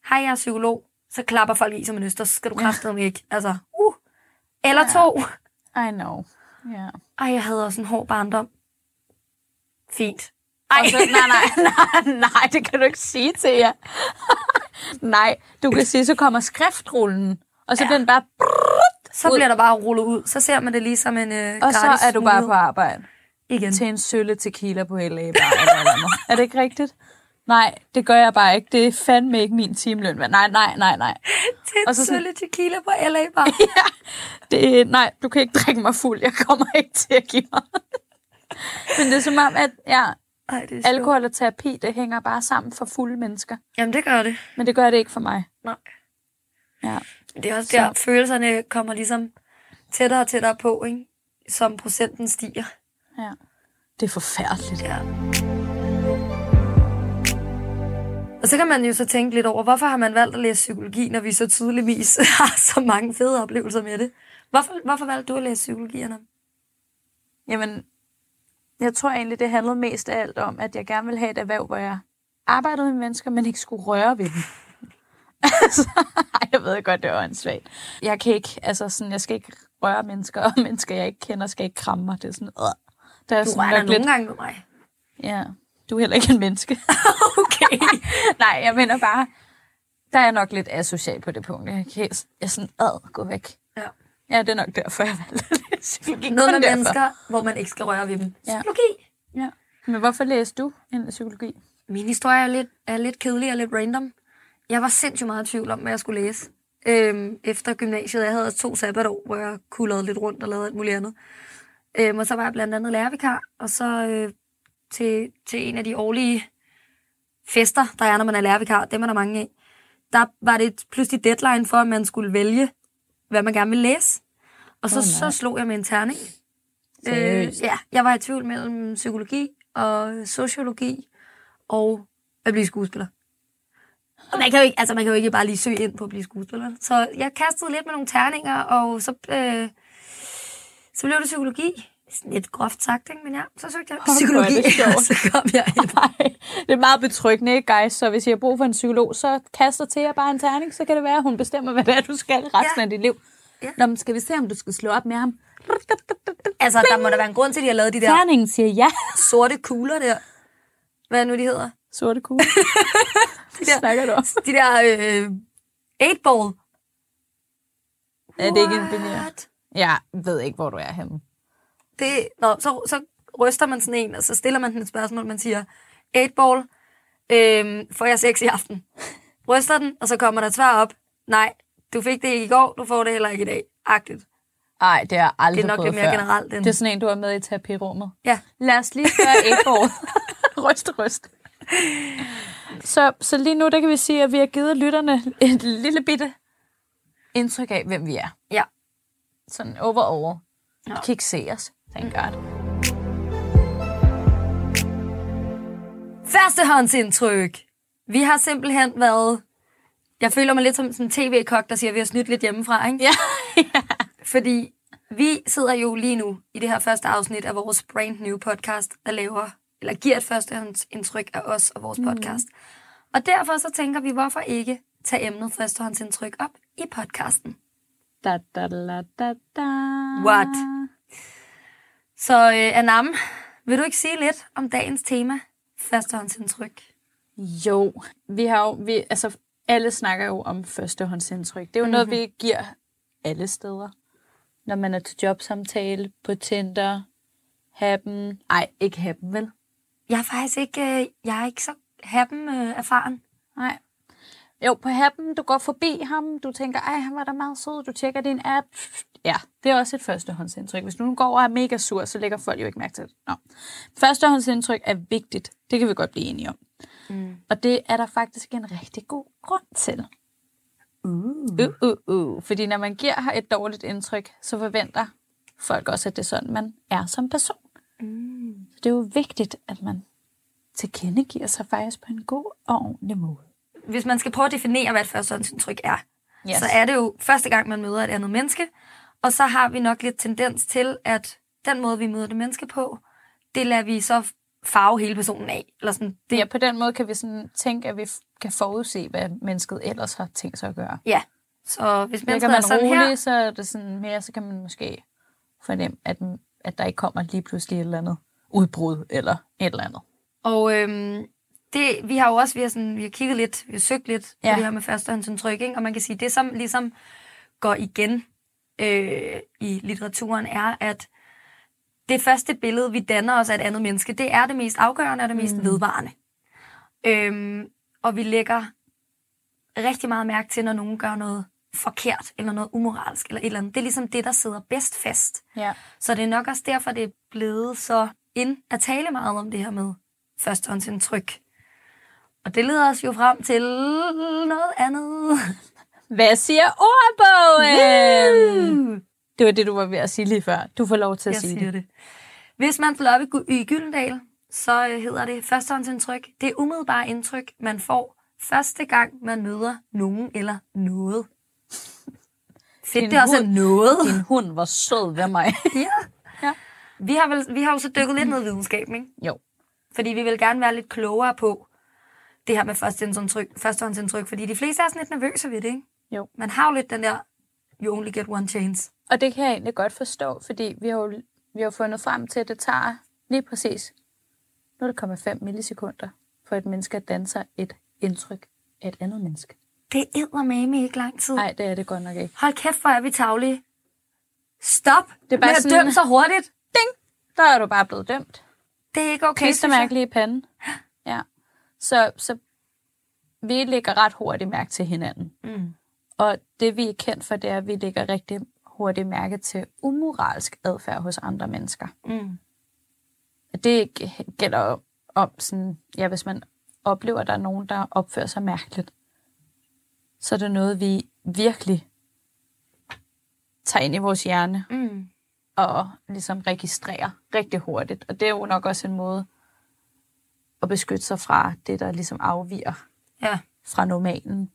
hej, jeg er psykolog, så klapper folk i som en øster, så skal du kraftedeme ikke. Altså, uh. Eller Ja. to, I know. Ja. ej, jeg havde også en hård barndom. Fint. Ej. Så, nej, nej, nej, nej, det kan du ikke sige til jer. nej, du kan sige, så kommer skriftrullen, og så ja. bliver den bare... Så ud. bliver der bare rullet ud. Så ser man det lige som en øh, Og så er du bare på arbejde. Igen. Til en sølle tequila på LA bar eller eller andet. Er det ikke rigtigt? Nej, det gør jeg bare ikke. Det er fandme ikke min timeløn. Men Nej, nej, nej, nej. Det er Og så sådan- tequila på LA bare. Det, nej, du kan ikke drikke mig fuld. Jeg kommer ikke til at give mig. Men det er som om, at ja, Ej, det er sjovt. alkohol og terapi, det hænger bare sammen for fulde mennesker. Jamen, det gør det. Men det gør det ikke for mig. Nej. Ja. Det er også der, følelserne kommer ligesom tættere og tættere på, ikke? som procenten stiger. ja. Det er forfærdeligt. Ja. Og så kan man jo så tænke lidt over, hvorfor har man valgt at læse psykologi, når vi så tydeligvis har så mange fede oplevelser med det? Hvorfor, hvorfor valgte du at læse psykologi, Anna? Jamen, jeg tror egentlig, det handlede mest af alt om, at jeg gerne ville have et erhverv, hvor jeg arbejdede med mennesker, men ikke skulle røre ved dem. altså, jeg ved godt, det er åndssvagt. Jeg kan ikke, altså sådan, jeg skal ikke røre mennesker, og mennesker, jeg ikke kender, skal ikke kramme mig. Det er sådan, øh. Der er Du sådan nok nogle gange med mig. Ja, du er heller ikke en menneske. Okay. Nej, jeg mener bare, der er jeg nok lidt asocial på det punkt. Jeg, kan, jeg er sådan, ad, gå væk. Ja. Ja, det er nok derfor, jeg valgte læse psykologi. Noget med derfor. mennesker, hvor man ikke skal røre ved dem. Ja. Psykologi. Ja. Men hvorfor læste du en psykologi? Min historie er lidt, er lidt kedelig og lidt random. Jeg var sindssygt meget i tvivl om, hvad jeg skulle læse. Øhm, efter gymnasiet, jeg havde to sabbatår, hvor jeg kullede lidt rundt og lavede alt muligt andet. Øhm, og så var jeg blandt andet lærervikar, og så øh, til, til en af de årlige fester, der er, når man er lærervikar, dem er der mange af, der var det pludselig deadline for, at man skulle vælge, hvad man gerne ville læse. Og så, oh, nej. så slog jeg med en terning. Seriøst? ja, jeg var i tvivl mellem psykologi og sociologi og at blive skuespiller. Og man kan, jo ikke, altså man kan jo ikke bare lige søge ind på at blive skuespiller. Så jeg kastede lidt med nogle terninger, og så, øh, så blev det psykologi. Sådan lidt groft sagt, ikke? men ja, så søgte jeg er psykologi, det og så kom jeg ind. Det er meget betryggende, ikke, guys? Så hvis I har brug for en psykolog, så kaster til jer bare en terning, så kan det være, at hun bestemmer, hvad det er, du skal resten Ja. af dit liv. Ja. Nå, men skal vi se, om du skal slå op med ham? Altså, der må der være en grund til, at de har lavet de der Terningen siger ja. sorte kugler der. Hvad er nu, de hedder? Sorte kugle. De der, Snakker du om? de der øh, 8-ball. Er det ikke en? What? Jeg ved ikke, hvor du er henne. Det, nå, så, så ryster man sådan en, og så stiller man den et spørgsmål, man siger, 8-ball, øhm, får jeg sex i aften? Ryster den, og så kommer der et svar op, nej, du fik det ikke i går, du får det heller ikke i dag. Agtigt. Nej, det er aldrig Det er nok lidt mere før. generelt. Den. Det er sådan en, du har med i terapirummet. Ja. Lad os lige gøre et år. ryst, ryst. Så, så lige nu, der kan vi sige, at vi har givet lytterne et lille bitte indtryk af, hvem vi er. Ja. Sådan overall. Ja. Ja. kan ikke se os. Thank God. Førstehåndsindtryk. Vi har simpelthen været... Jeg føler mig lidt som en tv-kok, der siger, at vi har snydt lidt hjemmefra, ikke? Ja. Fordi vi sidder jo lige nu i det her første afsnit af vores brand new podcast, der laver, eller giver et førstehåndsindtryk af os og vores podcast. Og derfor så tænker vi, hvorfor ikke tage emnet førstehåndsindtryk op i podcasten. Da, da, da, da, da. What? Så øh, Anam, vil du ikke sige lidt om dagens tema, førstehåndsindtryk? Jo, vi har jo, vi, altså, alle snakker jo om førstehåndsindtryk. Det er jo mm-hmm. noget, vi giver alle steder. Når man er til jobsamtale, på Tinder, Happen. Ej, ikke Happen, vel? Jeg er faktisk ikke, øh, jeg er ikke så happen øh, erfaren. Nej. Jo, på Happen, du går forbi ham, du tænker, ej, han var da meget sød, du tjekker din app. Ja, det er også et førstehåndsindtryk. Hvis nu går og er mega sur, så lægger folk jo ikke mærke til det. Nå. Førstehåndsindtryk er vigtigt. Det kan vi godt blive enige om. Mm. Og det er der faktisk en rigtig god grund til. Uh. Uh, uh, uh. Fordi når man giver et dårligt indtryk, så forventer folk også, at det er sådan, man er som person. Mm. Så det er jo vigtigt, at man tilkendegiver sig faktisk på en god og ordentlig måde. Hvis man skal prøve at definere, hvad et førstehåndsindtryk er, Yes. så er det jo første gang, man møder et andet menneske, og så har vi nok lidt tendens til, at den måde, vi møder det menneske på, det lader vi så farve hele personen af. Eller sådan, det, Ja, på den måde kan vi sådan tænke, at vi kan forudse, hvad mennesket ellers har tænkt sig at gøre. ja. Så hvis mennesket er man sådan rolig, her, så er det sådan mere, så kan man måske fornemme, at, at der ikke kommer lige pludselig et eller andet udbrud eller et eller andet. og øhm, det, vi har jo også vi har, sådan, vi har kigget lidt, vi har søgt lidt. Ja. på det her med førstehåndsindtryk, ikke? og man kan sige, det som ligesom går igen øh, i litteraturen, er, at det første billede, vi danner os af et andet menneske, det er det mest afgørende og det mest mm. vedvarende. Øhm, og vi lægger rigtig meget mærke til, når nogen gør noget forkert, eller noget umoralsk, eller et eller andet. Det er ligesom det, der sidder bedst fast. Ja. Så det er nok også derfor, det er blevet så ind at tale meget om det her med førstehåndsindtryk. Og det leder os jo frem til noget andet. Hvad siger ordbogen? Det var det, du var ved at sige lige før. Du får lov til at Jeg sige siger det. det. Hvis man slår op i, i Gyldendal, så øh, hedder det førstehåndsindtryk. Det er umiddelbare indtryk, man får første gang, man møder nogen eller noget. Fedt, det er også hund. noget. Din hund var sød ved mig. Ja. Ja. Vi har, vel, vi har jo så dykket lidt ned i videnskaben, ikke? Jo. Fordi vi vil gerne være lidt klogere på det her med førstehåndsindtryk, førstehåndsindtryk fordi de fleste er sådan lidt nervøse ved det, ikke? Jo. Man har jo lidt den der, you only get one chance. Og det kan jeg egentlig godt forstå, fordi vi har jo, vi har fundet frem til, at det tager lige præcis 0,5 millisekunder for et menneske at danse et indtryk af et andet menneske. Det er med ikke lang tid. Nej, det er det godt nok ikke. Hold kæft, hvor er vi tavlige. Stop Det er bare med at sådan- dømme så hurtigt. Der er du bare blevet dømt. Det er ikke okay. Klistermærke lige i panden. Ja. Så, så vi lægger ret hurtigt mærke til hinanden. Mm. Og det vi er kendt for, det er, at vi lægger rigtig hurtigt mærke til umoralsk adfærd hos andre mennesker. Mm. Det gælder om, om sådan, ja, hvis man oplever, at der er nogen, der opfører sig mærkeligt, så er det noget, vi virkelig tager ind i vores hjerne Mm. og ligesom registrerer rigtig hurtigt. Og det er jo nok også en måde at beskytte sig fra det, der ligesom afviger Ja. fra normalen.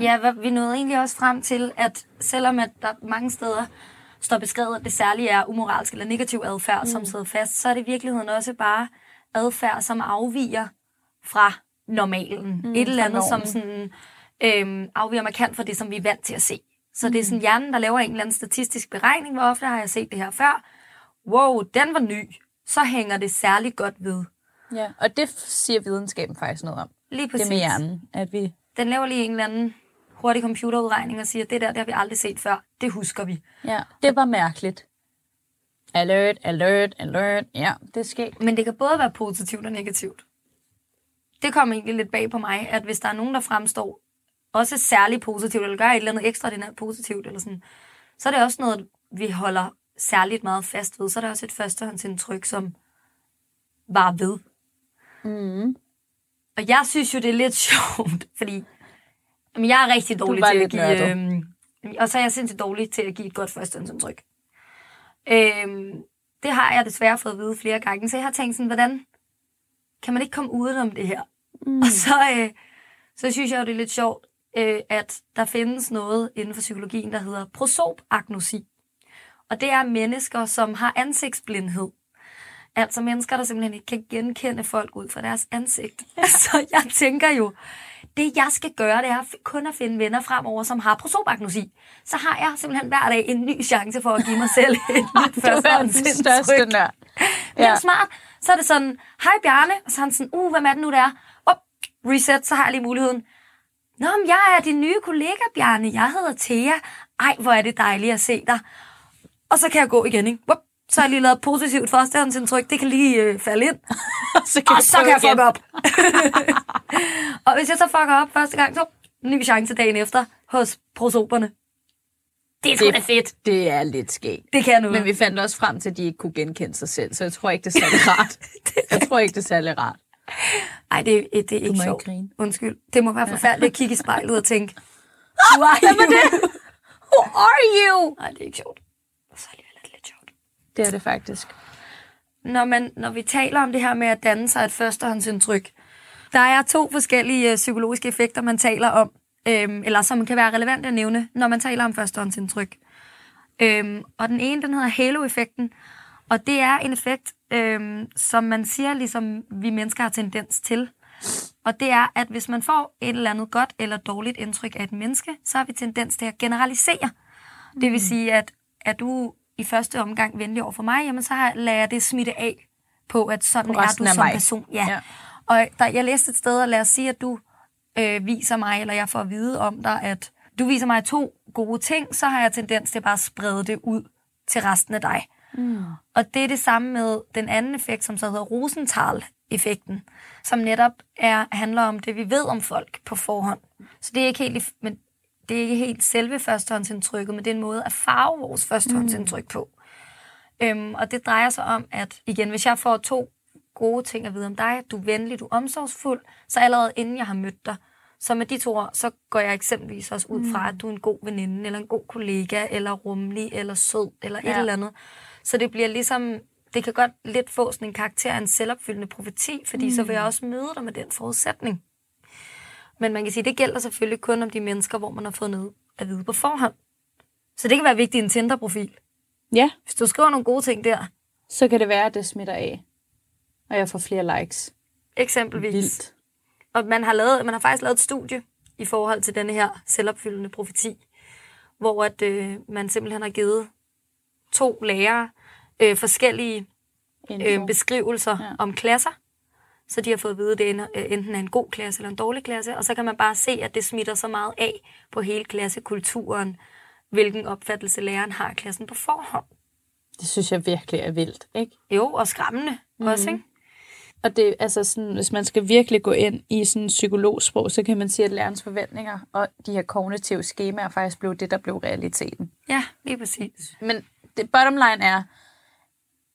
Ja, hvad- vi nåede egentlig også frem til, at selvom at der mange steder står beskrevet, at det særligt er umoralsk eller negativ adfærd, mm. som sidder fast, så er det i virkeligheden også bare adfærd, som afviger fra normalen. Mm, Et eller andet, som sådan, øhm, afviger markant fra det, som vi er vant til at se. Så mm. det er sådan hjernen, der laver en eller anden statistisk beregning. Hvor ofte har jeg set det her før? Wow, den var ny. Så hænger det særligt godt ved. Ja, og det siger videnskaben faktisk noget om. Lige Det præcis. med hjernen, at vi... Den laver lige en eller anden hurtig computerudregning og siger, det der, det har vi aldrig set før. Det husker vi. Ja, det var mærkeligt. Alert, alert, alert. Ja, det sker. Men det kan både være positivt og negativt. Det kommer egentlig lidt bag på mig, at hvis der er nogen, der fremstår også særligt positivt, eller gør et eller andet ekstraordinært positivt, eller sådan, så er det også noget, vi holder særligt meget fast ved. Så er der også et førstehåndsindtryk, som var ved. Mm. Og jeg synes jo, det er lidt sjovt, fordi jamen, jeg er rigtig dårlig til at give... Øhm, og så er jeg sindssygt dårlig til at give et godt førstehåndsindtryk. Øhm, det har jeg desværre fået at vide flere gange, så jeg har tænkt sådan, hvordan kan man ikke komme udenom det her? Mm. Og så, øh, så synes jeg jo, det er lidt sjovt, øh, at der findes noget inden for psykologien, der hedder prosopagnosi. Og det er mennesker, som har ansigtsblindhed. Altså mennesker, der simpelthen ikke kan genkende folk ud fra deres ansigt. Så jeg tænker jo, det jeg skal gøre, det er kun at finde venner fremover, som har prosopagnosi. Så har jeg simpelthen hver dag en ny chance for at give mig selv et nyt førstehåndsindtryk. Det er jo smart. Så er det sådan, hej Bjarne, og så er han sådan, uh, hvem er det nu, der er? Op, reset, så har jeg lige muligheden. Nå, men jeg er din nye kollega, Bjarne. Jeg hedder Thea. Ej, hvor er det dejligt at se dig. Og så kan jeg gå igen, ikke? Up, så har jeg lige lavet positivt førstehåndsindtryk. Det kan lige øh, falde ind. så kan, Og så kan jeg fuck op. og hvis jeg så fucker op første gang, så ny chance dagen efter hos prosoperne. Det er sgu Det- da fedt. Det er lidt skægt. Det kan nu. Men vi fandt også frem til, at de ikke kunne genkende sig selv, så jeg tror ikke, det er særlig rart. jeg tror ikke, det er særlig rart. Ej, det, er- det er ikke sjovt. grine. Undskyld. Det må være forfærdeligt at kigge i spejlet og tænke, Who are you? Who are you? Nej, det er ikke sjovt. Og så alligevel er det lidt sjovt. Det er det faktisk. Når, man, når vi taler om det her med at danne sig et førstehåndsindtryk, der er to forskellige øh, psykologiske effekter, man taler om, øhm, eller som kan være relevante at nævne, når man taler om førstehåndsindtryk. Øhm, og den ene, den hedder halo-effekten, og det er en effekt, øhm, som man siger, ligesom vi mennesker har tendens til. Og det er, at hvis man får et eller andet godt eller dårligt indtryk af et menneske, så har vi tendens til at generalisere. Det vil sige, at er du i første omgang venlig over for mig, jamen så har- lader jeg det smitte af på, at sådan På er du som mig. person. Ja. Ja. ja. Og der, jeg læste et sted, og lad os sige, at du øh, viser mig, eller jeg får at vide om dig, at du viser mig to gode ting, så har jeg tendens til bare at sprede det ud til resten af dig. Mm. Og det er det samme med den anden effekt, som så hedder Rosenthal-effekten, som netop er, handler om det, vi ved om folk på forhånd. Så det er ikke helt, men det er ikke helt selve førstehåndsindtrykket, men det er en måde at farve vores førstehåndsindtryk på. Øhm, og det drejer sig om, at igen, hvis jeg får to gode ting at vide om dig, du er venlig, du er omsorgsfuld, så allerede inden jeg har mødt dig, så med de to ord, så går jeg eksempelvis også ud fra, at du er en god veninde, eller en god kollega, eller rummelig, eller sød, eller ja. et eller andet. Så det bliver ligesom, det kan godt lidt få sådan en karakter af en selvopfyldende profeti, fordi mm. så vil jeg også møde dig med den forudsætning. Men man kan sige, det gælder selvfølgelig kun om de mennesker, hvor man har fået noget at vide på forhånd. Så det kan være vigtigt i en Tinder-profil. Ja, Hvis du skriver nogle gode ting der, så kan det være, at det smitter af. Og jeg får flere likes. eksempelvis. Vildt. Og man har, lavet, man har faktisk lavet et studie i forhold til denne her selvopfyldende profeti, hvor at, øh, man simpelthen har givet to lærere øh, forskellige øh, beskrivelser ja. om klasser. Så de har fået at vide, at det øh, enten er en god klasse eller en dårlig klasse. Og så kan man bare se, at det smitter så meget af på hele klassekulturen, hvilken opfattelse læreren har af klassen på forhånd. Det synes jeg virkelig er vildt, ikke? Jo, og skræmmende mm. også, ikke? Og det, altså sådan, hvis man skal virkelig gå ind i sådan psykologsprog, så kan man sige, at lærernes forventninger og de her kognitive skemaer faktisk blev det, der blev realiteten. Ja, lige præcis. Men det bottom line er,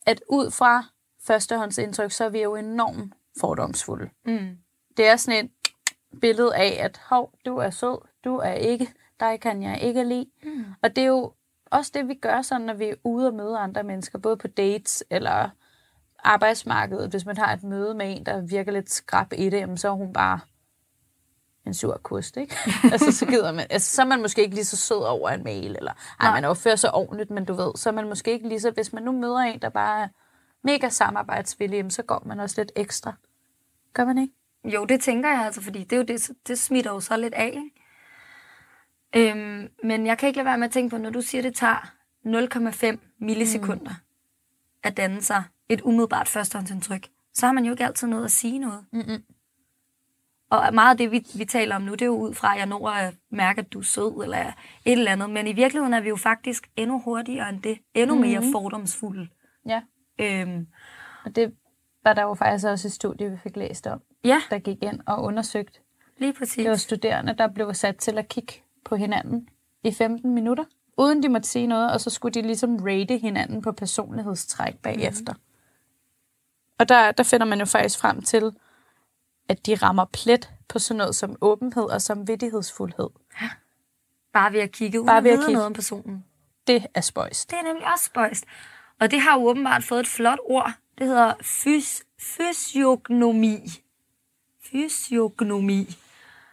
at ud fra førstehåndsindtryk, så er vi jo enormt fordomsfulde. Mm. Det er sådan et billede af, at hov, du er sød, du er ikke, dig kan jeg ikke lide. Mm. Og det er jo også det, vi gør sådan, når vi er ude og møde andre mennesker, både på dates eller arbejdsmarkedet. Hvis man har et møde med en, der virker lidt skrab i det, så er hun bare en sur kost, ikke? altså, så gider man, altså, så er man måske ikke lige så sød over en mail, eller ej, man opfører sig ordentligt, men du ved, så er man måske ikke lige så, hvis man nu møder en, der bare er mega samarbejdsvillig, så går man også lidt ekstra. Gør man ikke? Jo, det tænker jeg altså, fordi det, er jo det, det smitter jo så lidt af. Ikke? Øhm, men jeg kan ikke lade være med at tænke på, når du siger, det tager 0,5 millisekunder mm. at danne sig et umiddelbart førstehåndsindtryk, så har man jo ikke altid noget at sige noget. Mm-mm. Og meget af det, vi, vi taler om nu, det er jo ud fra, at jeg når at mærke, at du er sød eller et eller andet. Men i virkeligheden er vi jo faktisk endnu hurtigere end det. Endnu mere fordomsfulde. Ja. Øhm, Og det var der jo faktisk også et studie, vi fik læst om, ja, der gik ind og undersøgte. lige præcis. Det var studerende, der blev sat til at kigge på hinanden i 15 minutter, uden de måtte sige noget, og så skulle de ligesom rate hinanden på personlighedstræk bagefter. Mm. Og der, der finder man jo faktisk frem til, at de rammer plet på sådan noget som åbenhed og samvittighedsfuldhed. Bare ved at kigge, uden Bare ved at kigge. noget om personen. Det er spøjst. Det er nemlig også spøjst. Og det har jo åbenbart fået et flot ord. Det hedder fys fysiognomi. Fysiognomi.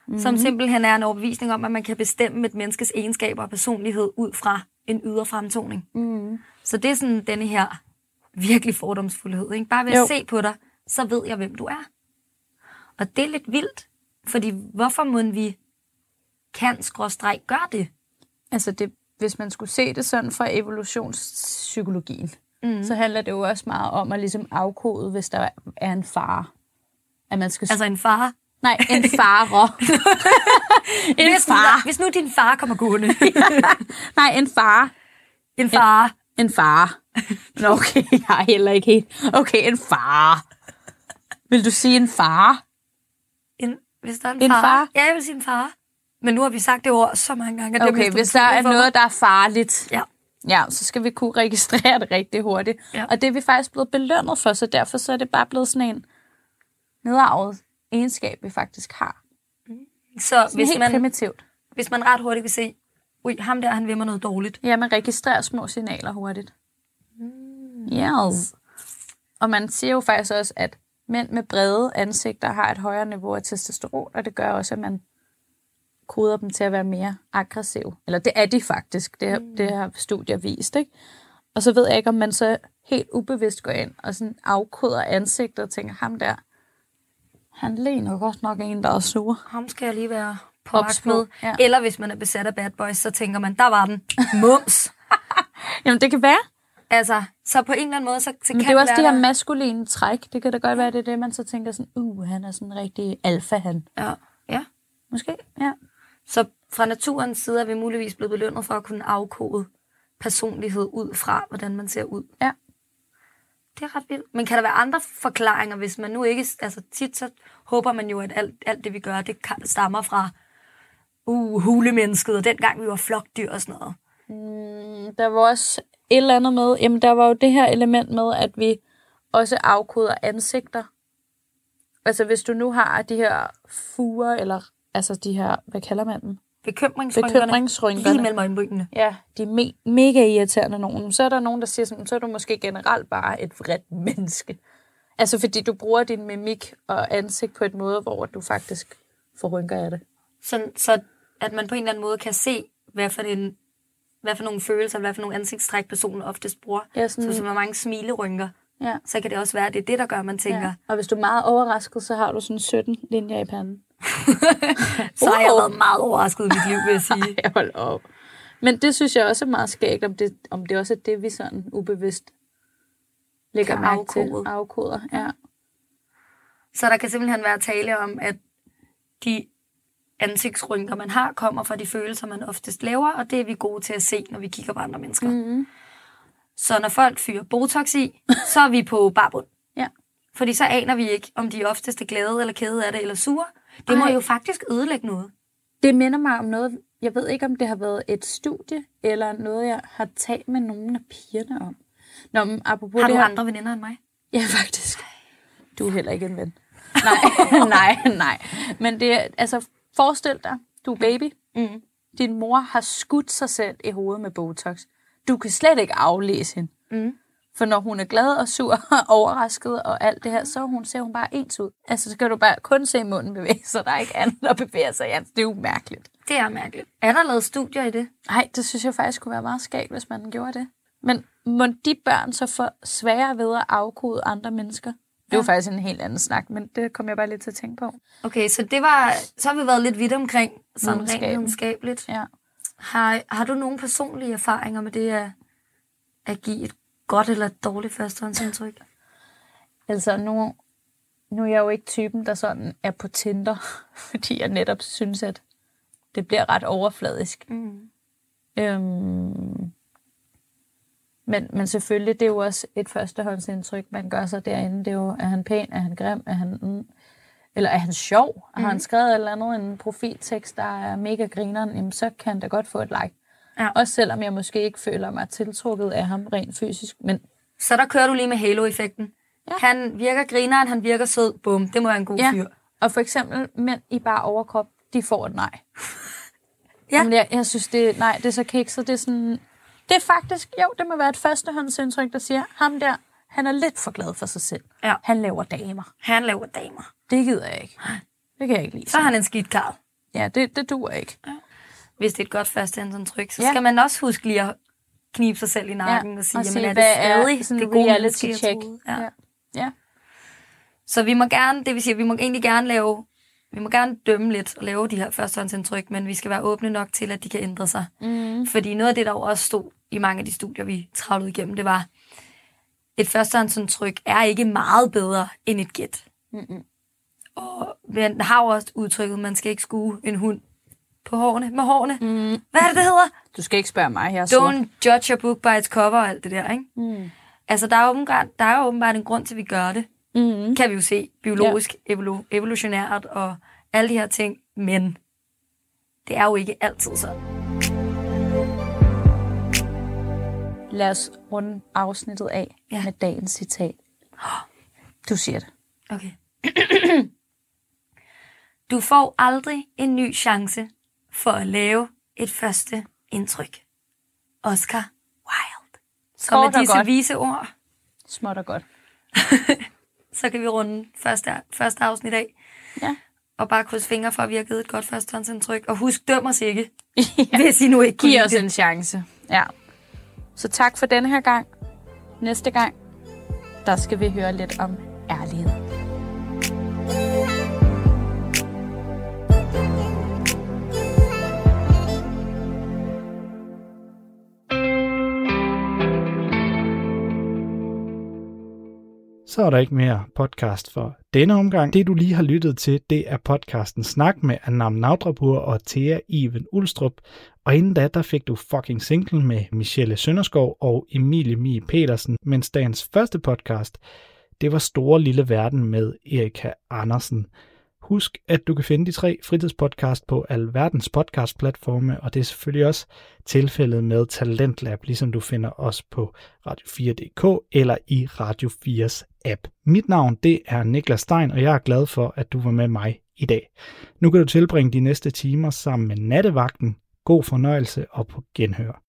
Mm-hmm. Som simpelthen er en overbevisning om, at man kan bestemme et menneskes egenskaber og personlighed ud fra en ydre fremtoning. Mm. Så det er sådan denne her virkelig fordomsfuldhed. Ikke? Bare ved at Jo. se på dig, så ved jeg, hvem du er. Og det er lidt vildt, fordi hvorfor må vi kan skråstreg gøre det? Altså, det, hvis man skulle se det sådan fra evolutionspsykologien, mm. så handler det jo også meget om at ligesom afkode, hvis der er en fare. At man skal... Altså en far. nej, en fare. en Hvis nu, far. hvis nu din far kommer gående. Nej, en far. en far. En far. Nå, okay, jeg er heller ikke helt... Okay, en far. Vil du sige en far? En, hvis der er en, En far. far? Ja, jeg vil sige en far. Men nu har vi sagt det ord så mange gange. at det Okay, mister hvis der er noget, der er farligt. Ja. Ja, så skal vi kunne registrere det rigtig hurtigt. Ja. Og det er vi faktisk blevet belønnet for, så derfor så er det bare blevet sådan en nedarvet egenskab, vi faktisk har. Så Sådan hvis helt man, primitivt. hvis man ret hurtigt vil se, ui, ham der, han vil mig noget dårligt. Ja, man registrerer små signaler hurtigt. Yes. Og man siger jo faktisk også, at mænd med brede ansigter har et højere niveau af testosteron, og det gør også, at man koder dem til at være mere aggressive. Eller det er de faktisk, det, mm. det har studier vist. Ikke? Og så ved jeg ikke, om man så helt ubevidst går ind og sådan afkoder ansigtet og tænker, ham der, han ligner godt nok en, der er sur. Ham skal jeg lige være på vagt med. ja. Eller hvis man er besat af bad boys, så tænker man, der var den. Mums. Jamen, det kan være. altså, så på en eller anden måde, så, så Men kan det er også være de her der- maskuline træk. Det kan da godt være, det er det, man så tænker sådan, uh, han er sådan en rigtig alfa, han. Ja. ja. Måske, ja. Så fra naturens side er vi muligvis blevet belønnet for at kunne afkode personlighed ud fra, hvordan man ser ud. Ja. Det er ret vildt. Men kan der være andre forklaringer, hvis man nu ikke... Altså tit så håber man jo, at alt, alt det, vi gør, det stammer fra uh, hulemennesket, og dengang vi var flokdyr og sådan noget. Mm, Der var også et eller andet med, jamen der var jo det her element med, at vi også afkoder ansigter. Altså hvis du nu har de her fuger, eller altså de her, hvad kalder man dem? Bekymringsrynkerne. Bekymringsrynkerne. Lige mellem øjenbrynene. Ja, de er me- mega irriterende nogen. Så er der nogen, der siger sådan, så er du måske generelt bare et vredt menneske. Altså fordi du bruger din mimik og ansigt på et måde, hvor du faktisk får rynker af det. Så, så at man på en eller anden måde kan se, hvad for, en, hvad for nogle følelser, hvad for nogle ansigtstræk personen oftest bruger. Ja, Så sådan, hvis man har mange smilerynker, ja. så kan det også være, at det er det, der gør, at man tænker, ja. Og hvis du er meget overrasket, så har du sådan 17 linjer i panden. så har jeg været meget overrasket i mit liv, vil jeg sige. Jeg hold op. Men det synes jeg også er meget skægt, om det, om det også er det, vi sådan ubevidst lægger mærke til. afkode. Afkoder. Ja. Så der kan simpelthen være tale om, at de ansigtsrynker, man har, kommer fra de følelser, man oftest laver, og det er vi gode til at se, når vi kigger på andre mennesker. Mm-hmm. Så når folk fyrer Botox i, så er vi på barbund. Ja. Fordi så aner vi ikke, om de oftest er glade eller kede af det, eller sure. Det må Ej. jo faktisk ødelægge noget. Det minder mig om noget, jeg ved ikke, om det har været et studie, eller noget, jeg har talt med nogle af pigerne om. Nå, men apropos Har det du her, andre veninder end mig? Ja, faktisk. Du er heller ikke en ven. Nej, nej, nej. Men det er, altså, forestil dig, du er baby. Mm. Din mor har skudt sig selv i hovedet med Botox. Du kan slet ikke aflæse hende. Mm. For når hun er glad og sur og overrasket og alt det her, så hun, ser hun bare ens ud. Altså, så kan du bare kun se munden bevæge sig. Der er ikke andet, der bevæger sig. Ja, det er jo mærkeligt. Det er mærkeligt. Er der lavet studier i det? Nej, det synes jeg faktisk kunne være meget skægt, hvis man gjorde det. Men må de børn så få sværere ved at afkode andre mennesker? Det var faktisk en helt anden snak, men det kom jeg bare lidt til at tænke på. Okay, så det var, så har vi været lidt vidt omkring, sådan rent Videnskaben. videnskabeligt. Ja. Har, har du nogle personlige erfaringer med det at, at give et godt eller et dårligt førstehåndsindtryk? Altså, nu, nu er jeg jo ikke typen, der sådan er på Tinder, fordi jeg netop synes, at det bliver ret overfladisk. Mm. Øhm, men, men selvfølgelig, det er jo også et førstehåndsindtryk, man gør sig derinde. Det er jo, er han pæn, er han grim, er han... Mm, eller er han sjov? Har han skrevet et eller andet, en profiltekst, der er mega grineren, jamen, så kan han da godt få et like. Ja. Også selvom jeg måske ikke føler mig tiltrukket af ham rent fysisk. Men Så der kører du lige med halo-effekten. Ja. Han virker grineren, han virker sød. Bum, det må være en god Ja. fyr. Og for eksempel mænd i bare overkrop, de får et nej. Ja. Men jeg, jeg synes, det, nej, det er så kikset. Det er sådan, det er faktisk, jo, det må være et førstehåndsindtryk, der siger, ham der, han er lidt for glad for sig selv. Ja. Han laver damer. Han laver damer. Det gider jeg ikke. Det kan jeg ikke lide. Så er han en skidt karl. Ja, det, det duer ikke. Hvis det er et godt førstehåndsindtryk, så Ja. skal man også huske lige at knibe sig selv i nakken Ja, og sige, og jamen er det hvad er stadig sådan det gode reality check? Ja. Ja. Ja. Så vi må gerne, det vil sige, vi må egentlig gerne lave, vi må gerne dømme lidt og lave de her førstehåndsindtryk, men vi skal være åbne nok til, at de kan ændre sig. Mm. Fordi noget af det, der jo også stod i mange af de studier, vi travlede igennem, det var, et førstehåndsindtryk er ikke meget bedre end et gæt. Mm-mm. Og man har jo også udtrykket, man skal ikke skue en hund på hårene, med hårene. Mm. Hvad er det, det hedder? Du skal ikke spørge mig, jeg er sort. Don't judge a book by its cover og alt det der, ikke? Mm. Altså, der er, åbenbart, der er jo åbenbart en grund til, at vi gør det. Mm. Kan vi jo se biologisk, ja. evolu- evolutionært og alle de her ting. Men det er jo ikke altid sådan. Lad os runde afsnittet af ja. med dagens citat. Du siger det. Okay. du får aldrig en ny chance for at lave et første indtryk. Oscar Wilde. Så Kort med disse godt. vise ord, Småt og godt. så kan vi runde første, første afsnit af. Ja. Og bare krydse fingre for, at vi har givet et godt førstehåndsindtryk. Og husk, døm os ikke, ja. hvis I nu ikke Giv os det. en chance. Ja. Så tak for denne her gang. Næste gang, der skal vi høre lidt om ærlighed. Så er der ikke mere podcast for denne omgang. Det du lige har lyttet til, det er podcasten Snak med Anam Naudrapur og Thea Iven Ulstrup. Og inden da, der fik du fucking single med Michelle Sønderskov og Emilie Mie Petersen, mens dagens første podcast, det var Store Lille Verden med Erika Andersen. Husk, at du kan finde de tre fritidspodcast på alverdens podcastplatforme, og det er selvfølgelig også tilfældet med Talentlab, ligesom du finder os på radio4.dk eller i Radio 4's app. Mit navn, det er Niklas Stein, og jeg er glad for, at du var med mig i dag. Nu kan du tilbringe de næste timer sammen med nattevagten. God fornøjelse og på genhør.